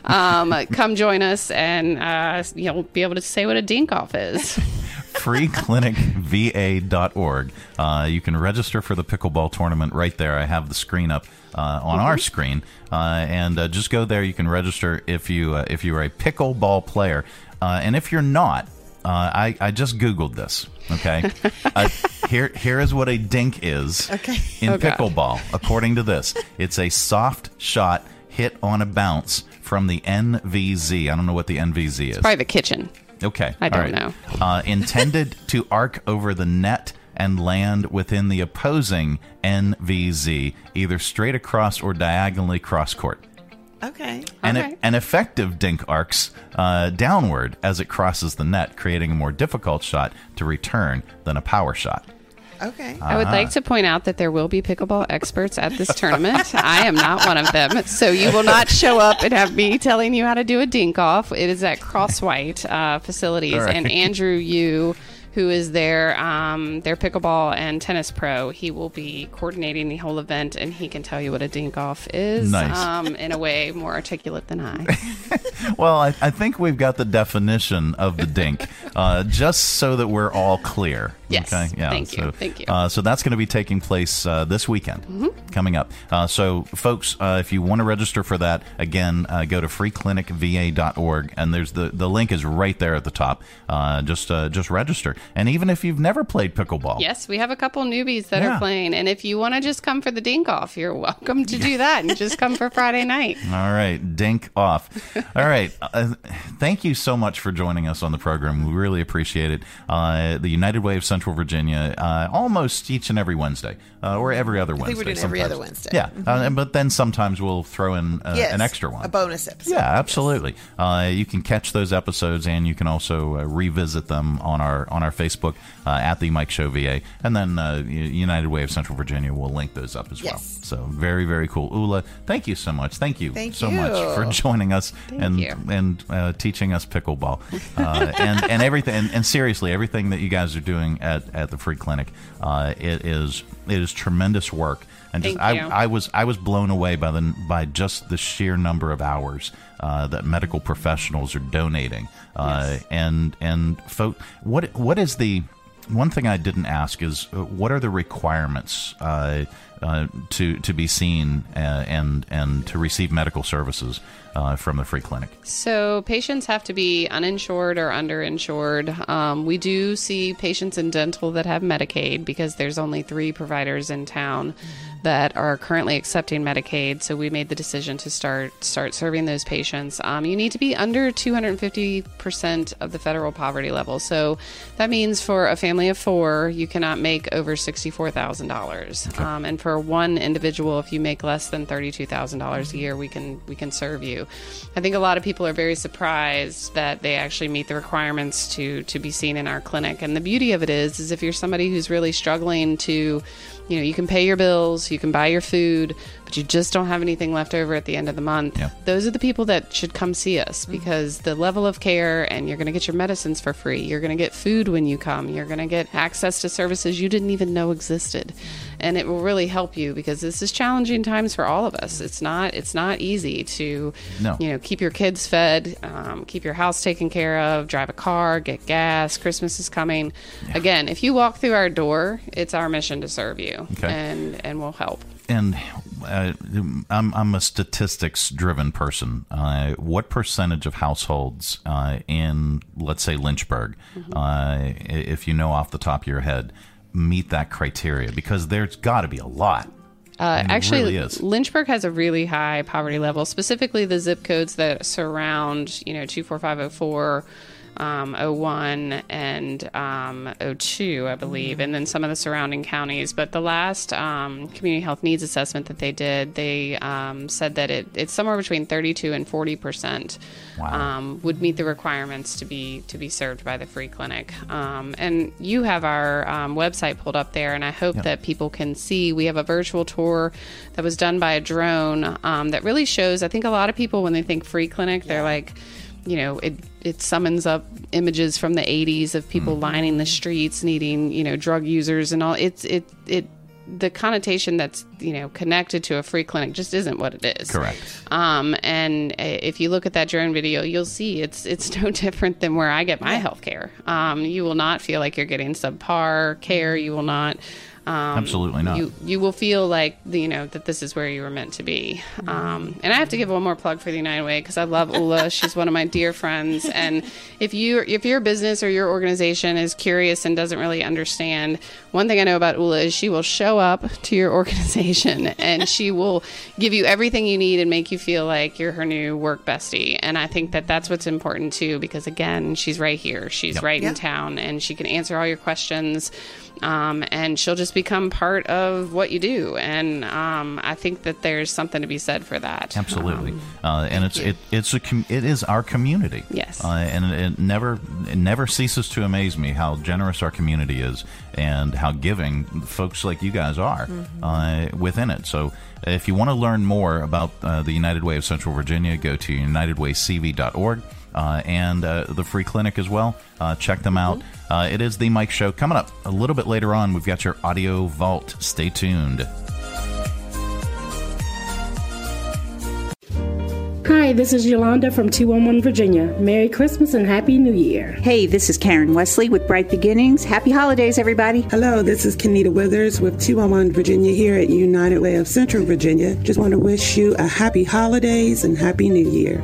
um, come join us, and uh, you'll be able to say what a dink off is. freeclinicva.org. Uh, you can register for the pickleball tournament right there. I have the screen up uh, on our screen, uh, and uh, just go there. You can register if you uh, if you are a pickleball player, uh, and if you're not, uh, I I just googled this. Okay, uh, here here is what a dink is. Okay. in Oh, God. pickleball, according to this, it's a soft shot hit on a bounce from the NVZ. I don't know what the NVZ is. Probably the kitchen. Okay. I don't right. know. Uh, intended to arc over the net and land within the opposing NVZ, either straight across or diagonally cross court. Okay. And Okay. it, an effective dink arcs uh, downward as it crosses the net, creating a more difficult shot to return than a power shot. Okay. I would like to point out that there will be pickleball experts at this tournament. I am not one of them. So you will not show up and have me telling you how to do a dink off. It is at Cross White uh, facilities. All right. And Andrew Yu, who is their, um, their pickleball and tennis pro, he will be coordinating the whole event and he can tell you what a dink off is Nice. um, in a way more articulate than I. Well, I, I think we've got the definition of the dink. uh, just so that we're all clear. Yes. Okay. Yeah. Thank you. so, Thank you. Uh, so that's going to be taking place uh, this weekend, Mhm. coming up. Uh, so, folks, uh, if you want to register for that, again, uh, go to freeclinicva.org, and there's the the link is right there at the top. Uh, just uh, just register, and even if you've never played pickleball, Yes, we have a couple newbies that Yeah. are playing, and if you want to just come for the dink off, you're welcome to do that, and just come for Friday night. All right, dink off. All right, uh, thank you so much for joining us on the program. We really appreciate it. Uh, the United Way of Central Virginia, uh, almost each and every Wednesday, uh, or every other I Wednesday. think we're doing every other Wednesday. Yeah, Mhm. uh, but then sometimes we'll throw in uh, Yes, an extra one. a bonus episode. Yeah, absolutely. Uh, you can catch those episodes, and you can also uh, revisit them on our on our Facebook uh, at the Mike Show VA, and then uh, United Way of Central Virginia will link those up as well. So very very cool. Ula, thank you so much. Thank you Thank so you. much for joining us and you. and uh, teaching us pickleball uh, and and everything. And, and seriously, everything that you guys are doing at, at the free clinic, uh, it is it is tremendous work. And just. I, I was I was blown away by the by just the sheer number of hours uh, that medical professionals are donating. Uh, And and folk, what what is the one thing I didn't ask is uh, what are the requirements uh, uh, to to be seen uh, and and to receive medical services uh, from the free clinic? So patients have to be uninsured or underinsured. Um, we do see patients in dental that have Medicaid because there's only three providers in town that are currently accepting Medicaid. So we made the decision to start start serving those patients. Um, you need to be under 250 percent of the federal poverty level. So that means for a family of four, you cannot make over sixty-four thousand dollars. Um, and for one individual, if you make less than thirty-two thousand dollars a year, we can we can serve you. I think a lot of people are very surprised that they actually meet the requirements to to be seen in our clinic. And the beauty of it is, is if you're somebody who's really struggling to you know, you can pay your bills, you can buy your food, but you just don't have anything left over at the end of the month. Those are the people that should come see us mm-hmm. because the level of care and you're going to get your medicines for free. You're going to get food when you come. You're going to get access to services you didn't even know existed. And it will really help you because this is challenging times for all of us. It's not it's not easy to No. you know, keep your kids fed, um, keep your house taken care of, drive a car, get gas. Christmas is coming. Again, if you walk through our door, it's our mission to serve you, Okay. and and we'll help. And uh, I'm I'm a statistics driven person. Uh, what percentage of households uh, in let's say Lynchburg, uh, if you know off the top of your head, meet that criteria? Because there's got to be a lot. Uh, I mean, it actually, really is. Lynchburg has a really high poverty level, specifically the zip codes that surround, you know, 24504, um, 01, and um, 02, I believe, and then some of the surrounding counties. But the last um, community health needs assessment that they did, they um, said that it, it's somewhere between 32 and 40 percent um, would meet the requirements to be to be served by the free clinic. Um, and you have our um, website pulled up there, and I hope that people can see. We have a virtual tour that was done by a drone um, that really shows. I think a lot of people when they think free clinic, they're like, you know, it it summons up images from the 80s of people lining the streets, needing you know drug users and all. It's it it the connotation that's you know connected to a free clinic just isn't what it is. Correct. Um, and if you look at that drone video, you'll see it's it's no different than where I get my health care. Um, you will not feel like you're getting subpar care. You will not. Um, Absolutely not. You you will feel like you know that this is where you were meant to be. Um, and I have to give one more plug for the United Way because I love Ula. She's one of my dear friends. And if you if your business or your organization is curious and doesn't really understand, one thing I know about Ula is she will show up to your organization and she will give you everything you need and make you feel like you're her new work bestie. And I think that that's what's important too because again, she's right here. She's Yep. right Yeah. in town and she can answer all your questions. Um, and she'll just become part of what you do. And um, I think that there's something to be said for that. Absolutely, Um, uh, and it's it, it's a com- it is our community. Yes. uh, and it, it never it never ceases to amaze me how generous our community is and how giving folks like you guys are uh, within it. So, if you want to learn more about uh, the United Way of Central Virginia, go to unitedwaycv.org. Uh, and uh, the free clinic as well. Uh, check them out. Uh, it is the Mike Show coming up a little bit later on. We've got your audio vault. Stay tuned. Hi, this is Yolanda from 211 Virginia. Merry Christmas and Happy New Year. Hey, this is Karen Wesley with Bright Beginnings. Happy holidays, everybody. Hello, this is Kenita Withers with 211 Virginia here at United Way of Central Virginia. Just want to wish you a happy holidays and Happy New Year.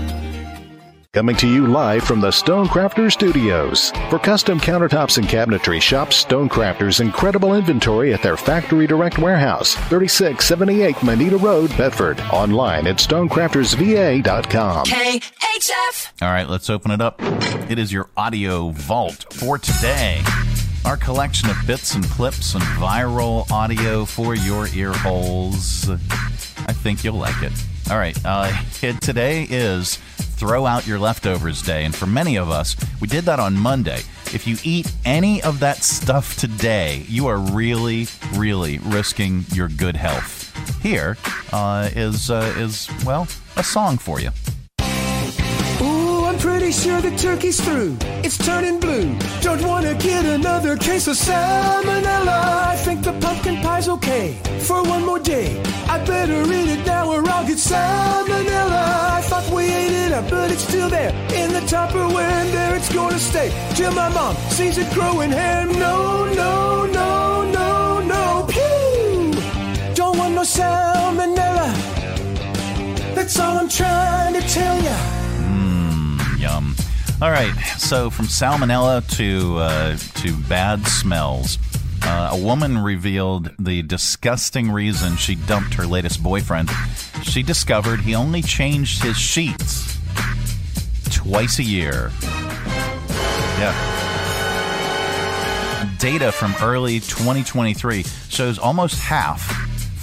Coming to you live from the Stonecrafters Studios. For custom countertops and cabinetry, shop Stonecrafters' incredible inventory at their Factory Direct Warehouse, 3678 Moneta Road, Bedford. Online at stonecraftersva.com. KHF. All right, let's open it up. It is your audio vault for today. Our collection of bits and clips and viral audio for your ear holes. I think you'll like it. All right, uh, today is Throw Out Your Leftovers Day, and for many of us, we did that on Monday. If you eat any of that stuff today, you are really, really risking your good health. Here uh, is uh, is well a song for you. Sure the turkey's through. It's turning blue. Don't want to get another case of salmonella. I think the pumpkin pie's okay for one more day. I better eat it now or I'll get salmonella. I thought we ate it up, but it's still there in the Tupperware, and there it's to stay till my mom sees it growing hair. No, no, no, no, no. Pew! Don't want no salmonella. That's all I'm trying to tell ya. Yum. All right, so from salmonella to uh, to bad smells, uh, a woman revealed the disgusting reason she dumped her latest boyfriend. She discovered he only changed his sheets twice a year. Yeah. Data from early 2023 shows almost half,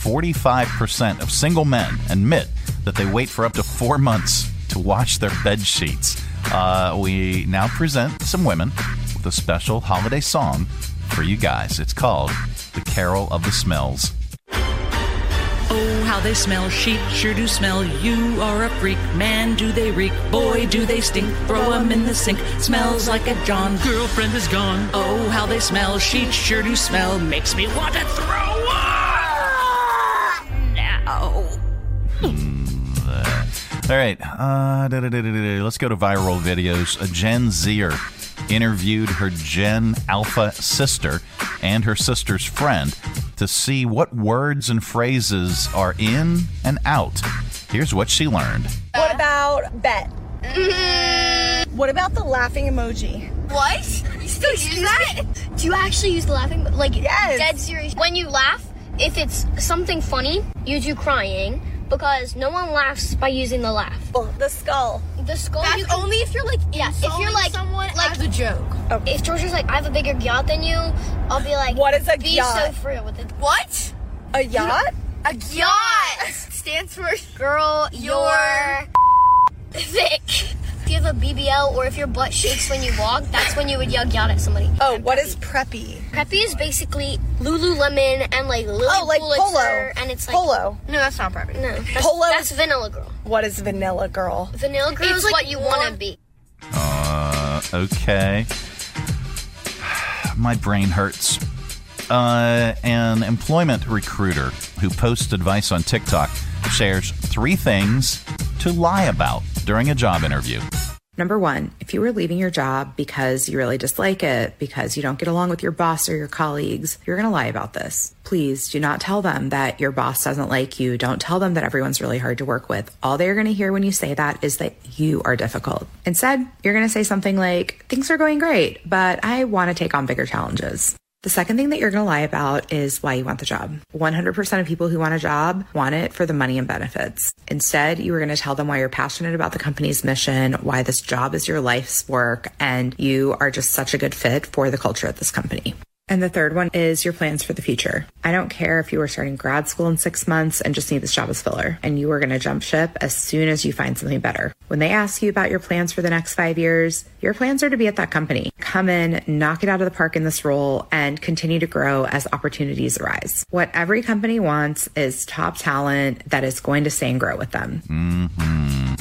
45% of single men admit that they wait for up to four months to wash their bed sheets. Uh, we now present some women with a special holiday song for you guys. It's called The Carol of the Smells. Oh, how they smell. Sheep sure do smell. You are a freak. Man, do they reek. Boy, do they stink. Throw 'em in the sink. Smells like a John. Girlfriend is gone. Oh, how they smell. Sheep sure do smell. Makes me want to throw up. Now. All right, uh, let's go to viral videos. A Gen Zer interviewed her Gen Alpha sister and her sister's friend to see what words and phrases are in and out. Here's what she learned. What about bet? What about the laughing emoji? What? You still use that? Do you actually use the laughing? Like, Yes. dead serious. When you laugh, if it's something funny, you do crying because no one laughs by using the laugh. Well, the skull. The skull. That's you only if you're like yeah. If you're like someone like as a joke. If Georgia's like, I have a bigger yacht than you, I'll be like, What is a be yacht? so free with it. What? A yacht? A yacht stands for girl. You're thick. If you have a BBL or if your butt shakes when you walk, that's when you would yell yacht at somebody. Oh, what is preppy? Preppy is basically Lululemon and like Lilly Oh, like Pulitzer, polo. and it's like Polo. No, that's not preppy. No, that's, Polo That's vanilla girl. What is vanilla girl? Vanilla girl It's is like what you want to be. Uh, okay. My brain hurts. Uh, an employment recruiter who posts advice on TikTok shares three things to lie about during a job interview. Number one, if you were leaving your job because you really dislike it, because you don't get along with your boss or your colleagues, you're going to lie about this. Please do not tell them that your boss doesn't like you. Don't tell them that everyone's really hard to work with. All they're going to hear when you say that is that you are difficult. Instead, you're going to say something like, things are going great, but I want to take on bigger challenges. The second thing that you're going to lie about is why you want the job. 100% of people who want a job want it for the money and benefits. Instead, you are going to tell them why you're passionate about the company's mission, why this job is your life's work, and you are just such a good fit for the culture at this company. And the third one is your plans for the future. I don't care if you are starting grad school in six months and just need this job as filler, and you are going to jump ship as soon as you find something better. When they ask you about your plans for the next five years, your plans are to be at that company. Come in, knock it out of the park in this role, and continue to grow as opportunities arise. What every company wants is top talent that is going to stay and grow with them. hmm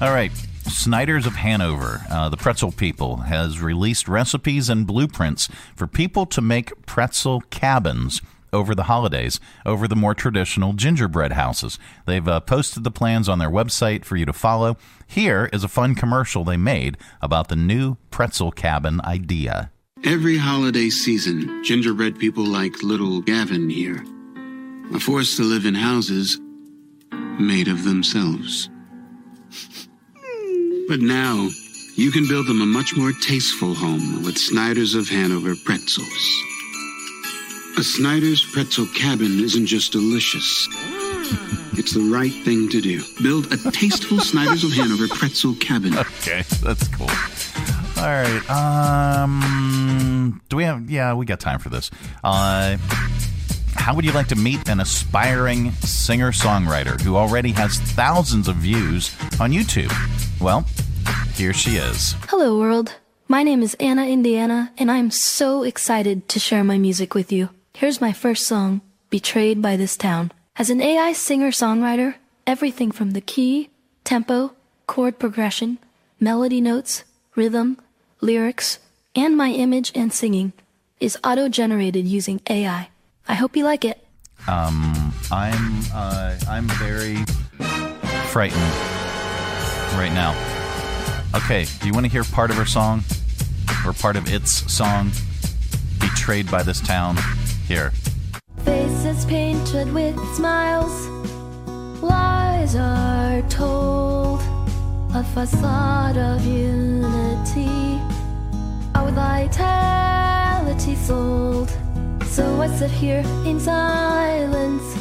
All right. Snyder's of Hanover, uh, the pretzel people, has released recipes and blueprints for people to make pretzel cabins over the holidays over the more traditional gingerbread houses. They've uh, posted the plans on their website for you to follow. Here is a fun commercial they made about the new pretzel cabin idea. Every holiday season, gingerbread people like little Gavin here are forced to live in houses made of themselves. But now, you can build them a much more tasteful home with Snyder's of Hanover pretzels. A Snyder's pretzel cabin isn't just delicious. It's the right thing to do. Build a tasteful Snyder's of Hanover pretzel cabin. Okay, that's cool. All right. Um, do we have? Yeah, we got time for this. Uh, how would you like to meet an aspiring singer songwriter who already has thousands of views on YouTube? Well, here she is. Hello, world. My name is Anna Indiana, and I'm so excited to share my music with you. Here's my first song, Betrayed by This Town. As an AI singer songwriter, everything from the key, tempo, chord progression, melody notes, rhythm, lyrics, and my image and singing is auto generated using AI. I hope you like it. Um, I'm uh, I'm very frightened right now. Okay, do you want to hear part of her song or part of its song? Betrayed by this town. Here. Faces painted with smiles, lies are told, a facade of unity, our vitality sold. So I sit here in silence,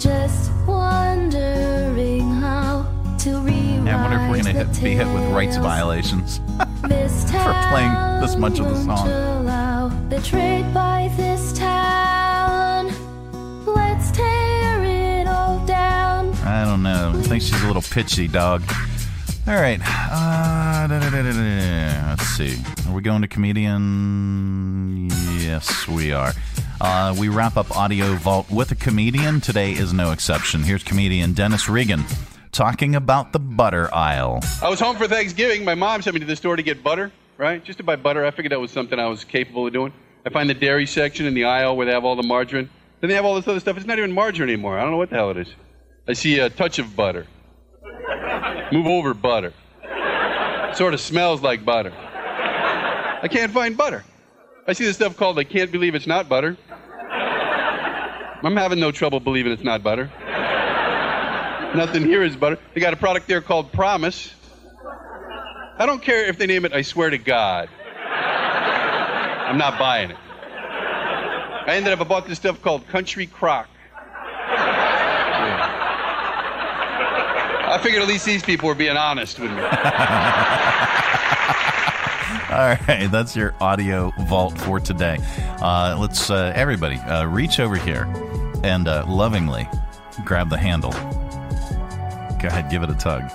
just wondering how to rewrite Yeah, I wonder if we're gonna hit, be hit with rights violations for playing this much of the song. betrayed by this town. Let's tear it all down. I don't know. I think she's a little pitchy, dog. All right. Uh, da, da, da. Let's see. Are we going to comedian? Yes, we are. Uh, we wrap up Audio Vault with a comedian. Today is no exception. Here's comedian Dennis Regan talking about the butter aisle. I was home for Thanksgiving. My mom sent me to the store to get butter, right? Just to buy butter. I figured that was something I was capable of doing. I find the dairy section in the aisle where they have all the margarine. Then they have all this other stuff. It's not even margarine anymore. I don't know what the hell it is. I see a touch of butter. Move over butter. Sort of smells like butter. I can't find butter. I see this stuff called I can't believe it's not butter. I'm having no trouble believing it's not butter. Nothing here is butter. They got a product there called Promise. I don't care if they name it I swear to God. I'm not buying it. I ended up, I bought this stuff called Country Crock. I figured at least these people were being honest with me. All right, that's your audio vault for today. Uh, let's uh, everybody uh, reach over here and uh, lovingly grab the handle. Go ahead, give it a tug.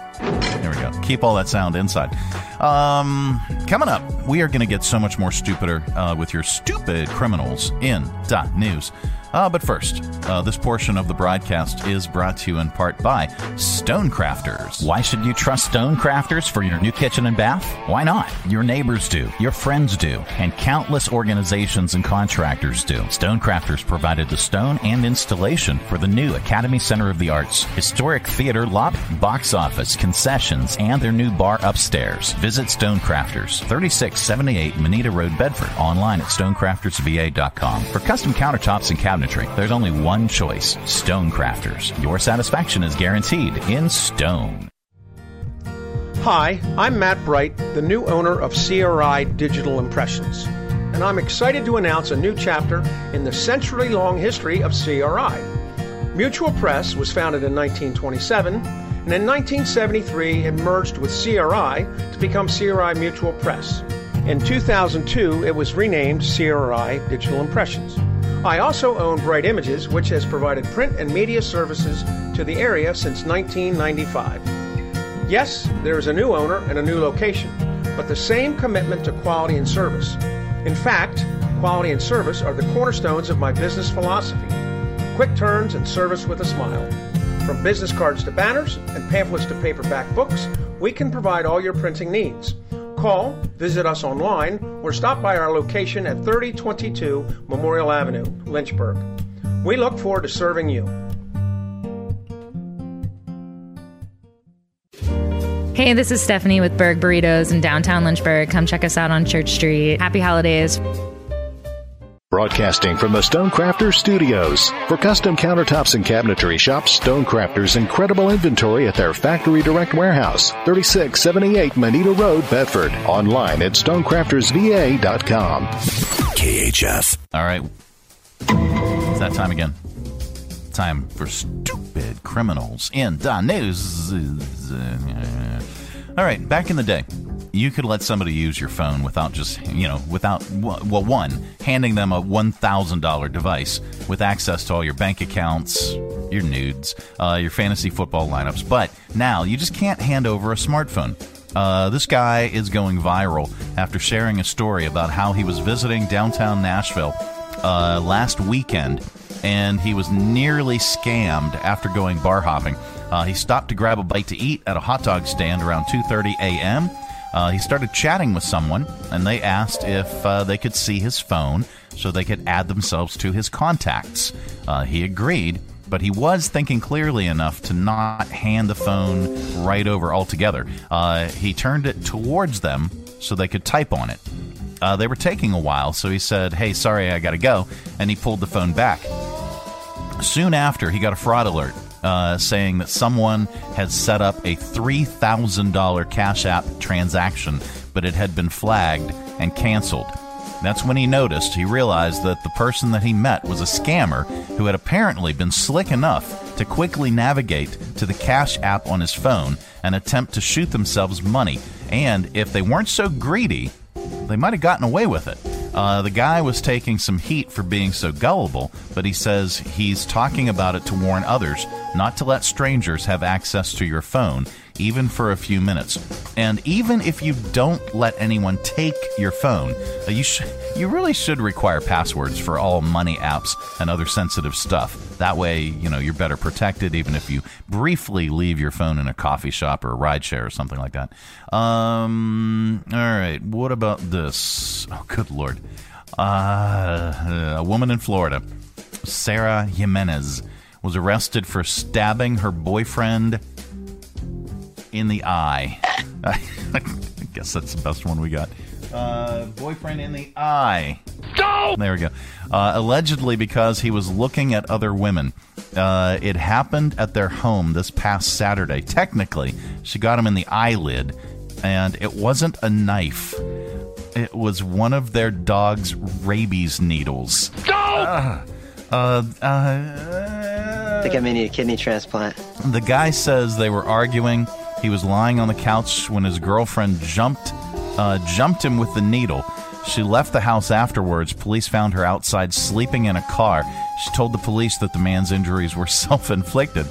There we go. Keep all that sound inside. Um, coming up, we are going to get so much more stupider uh, with your stupid criminals in dot news. Uh, but first, uh, this portion of the broadcast is brought to you in part by Stonecrafters. Why should you trust Stonecrafters for your new kitchen and bath? Why not? Your neighbors do, your friends do, and countless organizations and contractors do. Stonecrafters provided the stone and installation for the new Academy Center of the Arts, historic theater lobby, box office, concessions, and their new bar upstairs. Stonecrafters, 3678 Moneta Road, Bedford, online at stonecraftersva.com. For custom countertops and cabinetry, there's only one choice Stonecrafters. Your satisfaction is guaranteed in stone. Hi, I'm Matt Bright, the new owner of CRI Digital Impressions, and I'm excited to announce a new chapter in the century long history of CRI. Mutual Press was founded in 1927 and in 1973 it merged with CRI to become CRI Mutual Press. In 2002, it was renamed CRI Digital Impressions. I also own Bright Images, which has provided print and media services to the area since 1995. Yes, there is a new owner and a new location, but the same commitment to quality and service. In fact, quality and service are the cornerstones of my business philosophy. Quick turns and service with a smile. From business cards to banners and pamphlets to paperback books, we can provide all your printing needs. Call, visit us online, or stop by our location at 3022 Memorial Avenue, Lynchburg. We look forward to serving you. Hey, this is Stephanie with Berg Burritos in downtown Lynchburg. Come check us out on Church Street. Happy holidays. Broadcasting from the Stonecrafters Studios. For custom countertops and cabinetry, shop Stonecrafters' incredible inventory at their Factory Direct Warehouse, 3678 Moneta Road, Bedford. Online at stonecraftersva.com. KHF. All right. It's that time again. Time for stupid criminals in the news. All right, back in the day, you could let somebody use your phone without just, you know, without, well, one, handing them a $1,000 device with access to all your bank accounts, your nudes, uh, your fantasy football lineups. But now you just can't hand over a smartphone. Uh, this guy is going viral after sharing a story about how he was visiting downtown Nashville uh, last weekend and he was nearly scammed after going bar hopping. Uh, he stopped to grab a bite to eat at a hot dog stand around 2:30 a.m. Uh, he started chatting with someone, and they asked if uh, they could see his phone so they could add themselves to his contacts. Uh, he agreed, but he was thinking clearly enough to not hand the phone right over altogether. Uh, he turned it towards them so they could type on it. Uh, they were taking a while, so he said, Hey, sorry, I gotta go. And he pulled the phone back. Soon after, he got a fraud alert uh, saying that someone had set up a $3,000 Cash App transaction, but it had been flagged and canceled. That's when he noticed, he realized that the person that he met was a scammer who had apparently been slick enough to quickly navigate to the Cash App on his phone and attempt to shoot themselves money. And if they weren't so greedy, they might have gotten away with it. Uh, the guy was taking some heat for being so gullible, but he says he's talking about it to warn others not to let strangers have access to your phone, even for a few minutes. And even if you don't let anyone take your phone, uh, you sh- you really should require passwords for all money apps and other sensitive stuff. That way, you know, you're better protected even if you briefly leave your phone in a coffee shop or a ride share or something like that. Um, all right, what about this? Oh, good lord. Uh, a woman in Florida, Sarah Jimenez, was arrested for stabbing her boyfriend in the eye. I guess that's the best one we got. Uh, boyfriend in the eye. Go! There we go. Uh, allegedly because he was looking at other women. Uh, it happened at their home this past Saturday. Technically, she got him in the eyelid, and it wasn't a knife. It was one of their dog's rabies needles. Go! Uh, uh, I think I may need a kidney transplant. The guy says they were arguing. He was lying on the couch when his girlfriend jumped uh, jumped him with the needle. She left the house afterwards. Police found her outside sleeping in a car. She told the police that the man's injuries were self inflicted.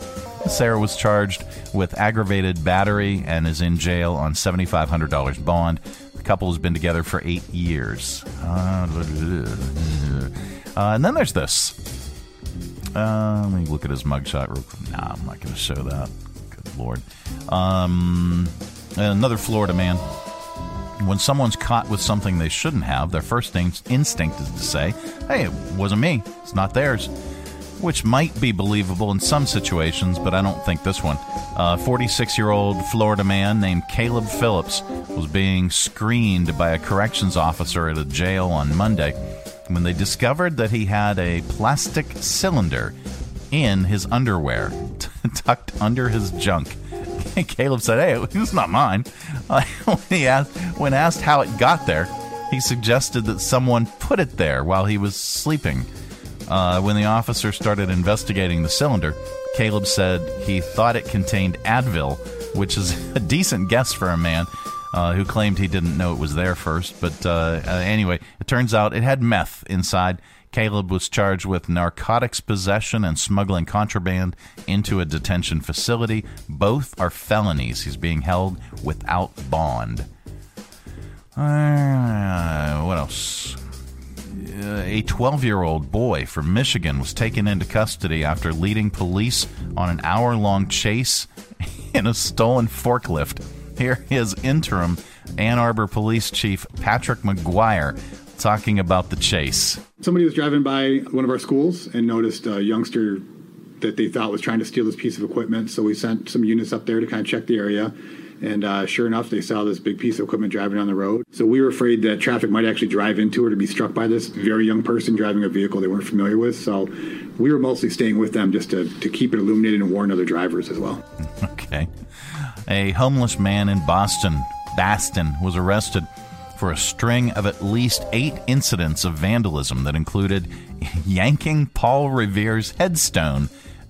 Sarah was charged with aggravated battery and is in jail on $7,500 bond. The couple has been together for eight years. Uh, and then there's this. Uh, let me look at his mugshot real quick. Nah, I'm not going to show that. Lord. Um, another Florida man. When someone's caught with something they shouldn't have, their first in- instinct is to say, "Hey, it wasn't me. It's not theirs." Which might be believable in some situations, but I don't think this one. A 46 year old Florida man named Caleb Phillips was being screened by a corrections officer at a jail on Monday when they discovered that he had a plastic cylinder in his underwear tucked under his junk. Caleb said, "Hey, it's not mine." When he asked, when asked how it got there, he suggested that someone put it there while he was sleeping. Uh, when the officer started investigating the cylinder, Caleb said he thought it contained Advil, which is a decent guess for a man. uh, who claimed he didn't know it was there first. But uh, uh, anyway, it turns out it had meth inside. Caleb was charged with narcotics possession and smuggling contraband into a detention facility. Both are felonies. He's being held without bond. Uh, what else? Uh, a 12 year old boy from Michigan was taken into custody after leading police on an hour long chase in a stolen forklift. Here is interim Ann Arbor Police Chief Patrick McGuire talking about the chase. Somebody was driving by one of our schools and noticed a youngster that they thought was trying to steal this piece of equipment. So we sent some units up there to kind of check the area. And uh, sure enough, they saw this big piece of equipment driving on the road. So we were afraid that traffic might actually drive into or be struck by this very young person driving a vehicle they weren't familiar with. So we were mostly staying with them just to, to keep it illuminated and warn other drivers as well. Okay. A homeless man in Boston, Baston, was arrested for a string of at least eight incidents of vandalism that included yanking Paul Revere's headstone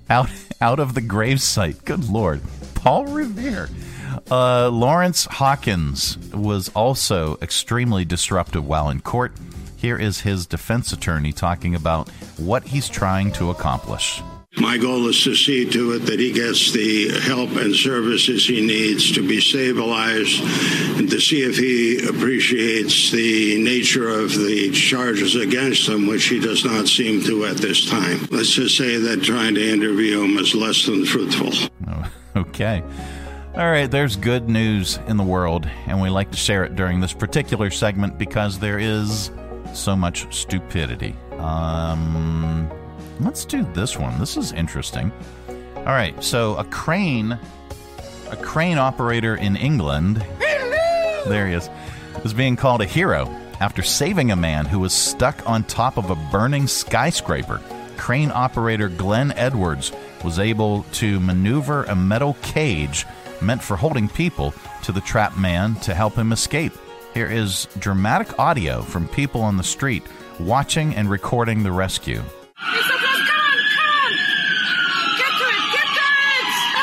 out out of the gravesite. Good lord, Paul Revere. Uh, Lawrence Hawkins was also extremely disruptive while in court. Here is his defense attorney talking about what he's trying to accomplish. My goal is to see to it that he gets the help and services he needs to be stabilized and to see if he appreciates the nature of the charges against him, which he does not seem to at this time. Let's just say that trying to interview him is less than fruitful. Okay. All right, there's good news in the world, and we like to share it during this particular segment because there is so much stupidity. Um, let's do this one. This is interesting. All right, so a crane, a crane operator in England, there he is, is being called a hero after saving a man who was stuck on top of a burning skyscraper. Crane operator Glenn Edwards was able to maneuver a metal cage meant for holding people to the trapped man to help him escape. Here is dramatic audio from people on the street watching and recording the rescue.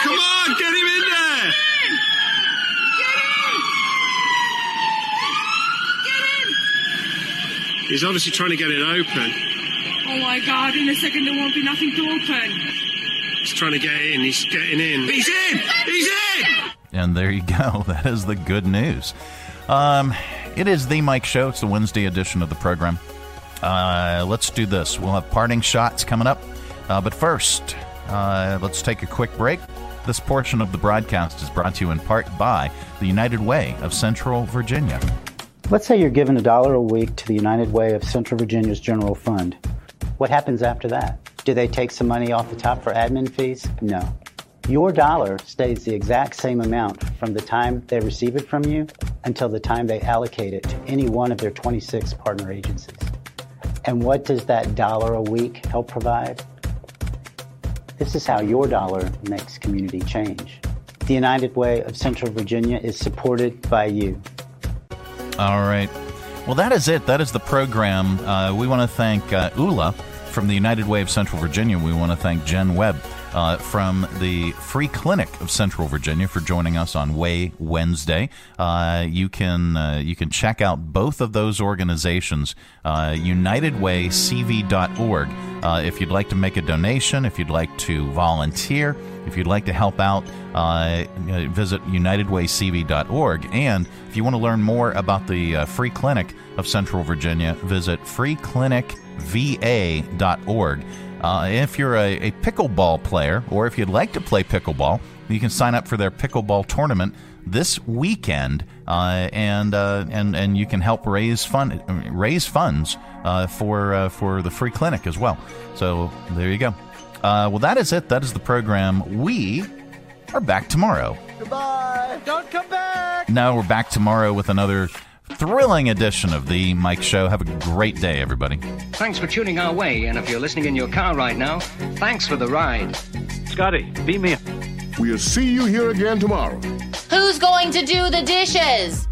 Come on, get him in there! He's obviously trying to get it open. Oh my god, in a second there won't be nothing to open. He's trying to get in. He's getting in. He's in! He's in! And there you go. That is the good news. Um, it is the Mike Show. It's the Wednesday edition of the program. Uh, let's do this. We'll have parting shots coming up. Uh, but first, uh, let's take a quick break. This portion of the broadcast is brought to you in part by the United Way of Central Virginia. Let's say you're given a dollar a week to the United Way of Central Virginia's general fund. What happens after that? Do they take some money off the top for admin fees? No. Your dollar stays the exact same amount from the time they receive it from you until the time they allocate it to any one of their 26 partner agencies. And what does that dollar a week help provide? This is how your dollar makes community change. The United Way of Central Virginia is supported by you. All right. Well, that is it. That is the program. Uh, we want to thank uh, Ula from the United Way of Central Virginia. We want to thank Jen Webb uh, from the Free Clinic of Central Virginia for joining us on Way Wednesday. Uh, you can uh, you can check out both of those organizations, uh, UnitedWayCV.org. Uh, if you'd like to make a donation, if you'd like to volunteer, if you'd like to help out, uh, visit UnitedWayCV.org. And if you want to learn more about the Free Clinic of Central Virginia, visit freeclinicva.org. Uh, if you're a, a pickleball player, or if you'd like to play pickleball, you can sign up for their pickleball tournament this weekend, uh, and uh, and and you can help raise fund raise funds uh, for uh, for the free clinic as well. So there you go. Uh, well, that is it. That is the program. We are back tomorrow. Goodbye. Don't come back. No, we're back tomorrow with another thrilling edition of the Mike Show. Have a great day, everybody. Thanks for tuning our way, and if you're listening in your car right now, thanks for the ride. Scotty, beat me up. We'll see you here again tomorrow. Who's going to do the dishes?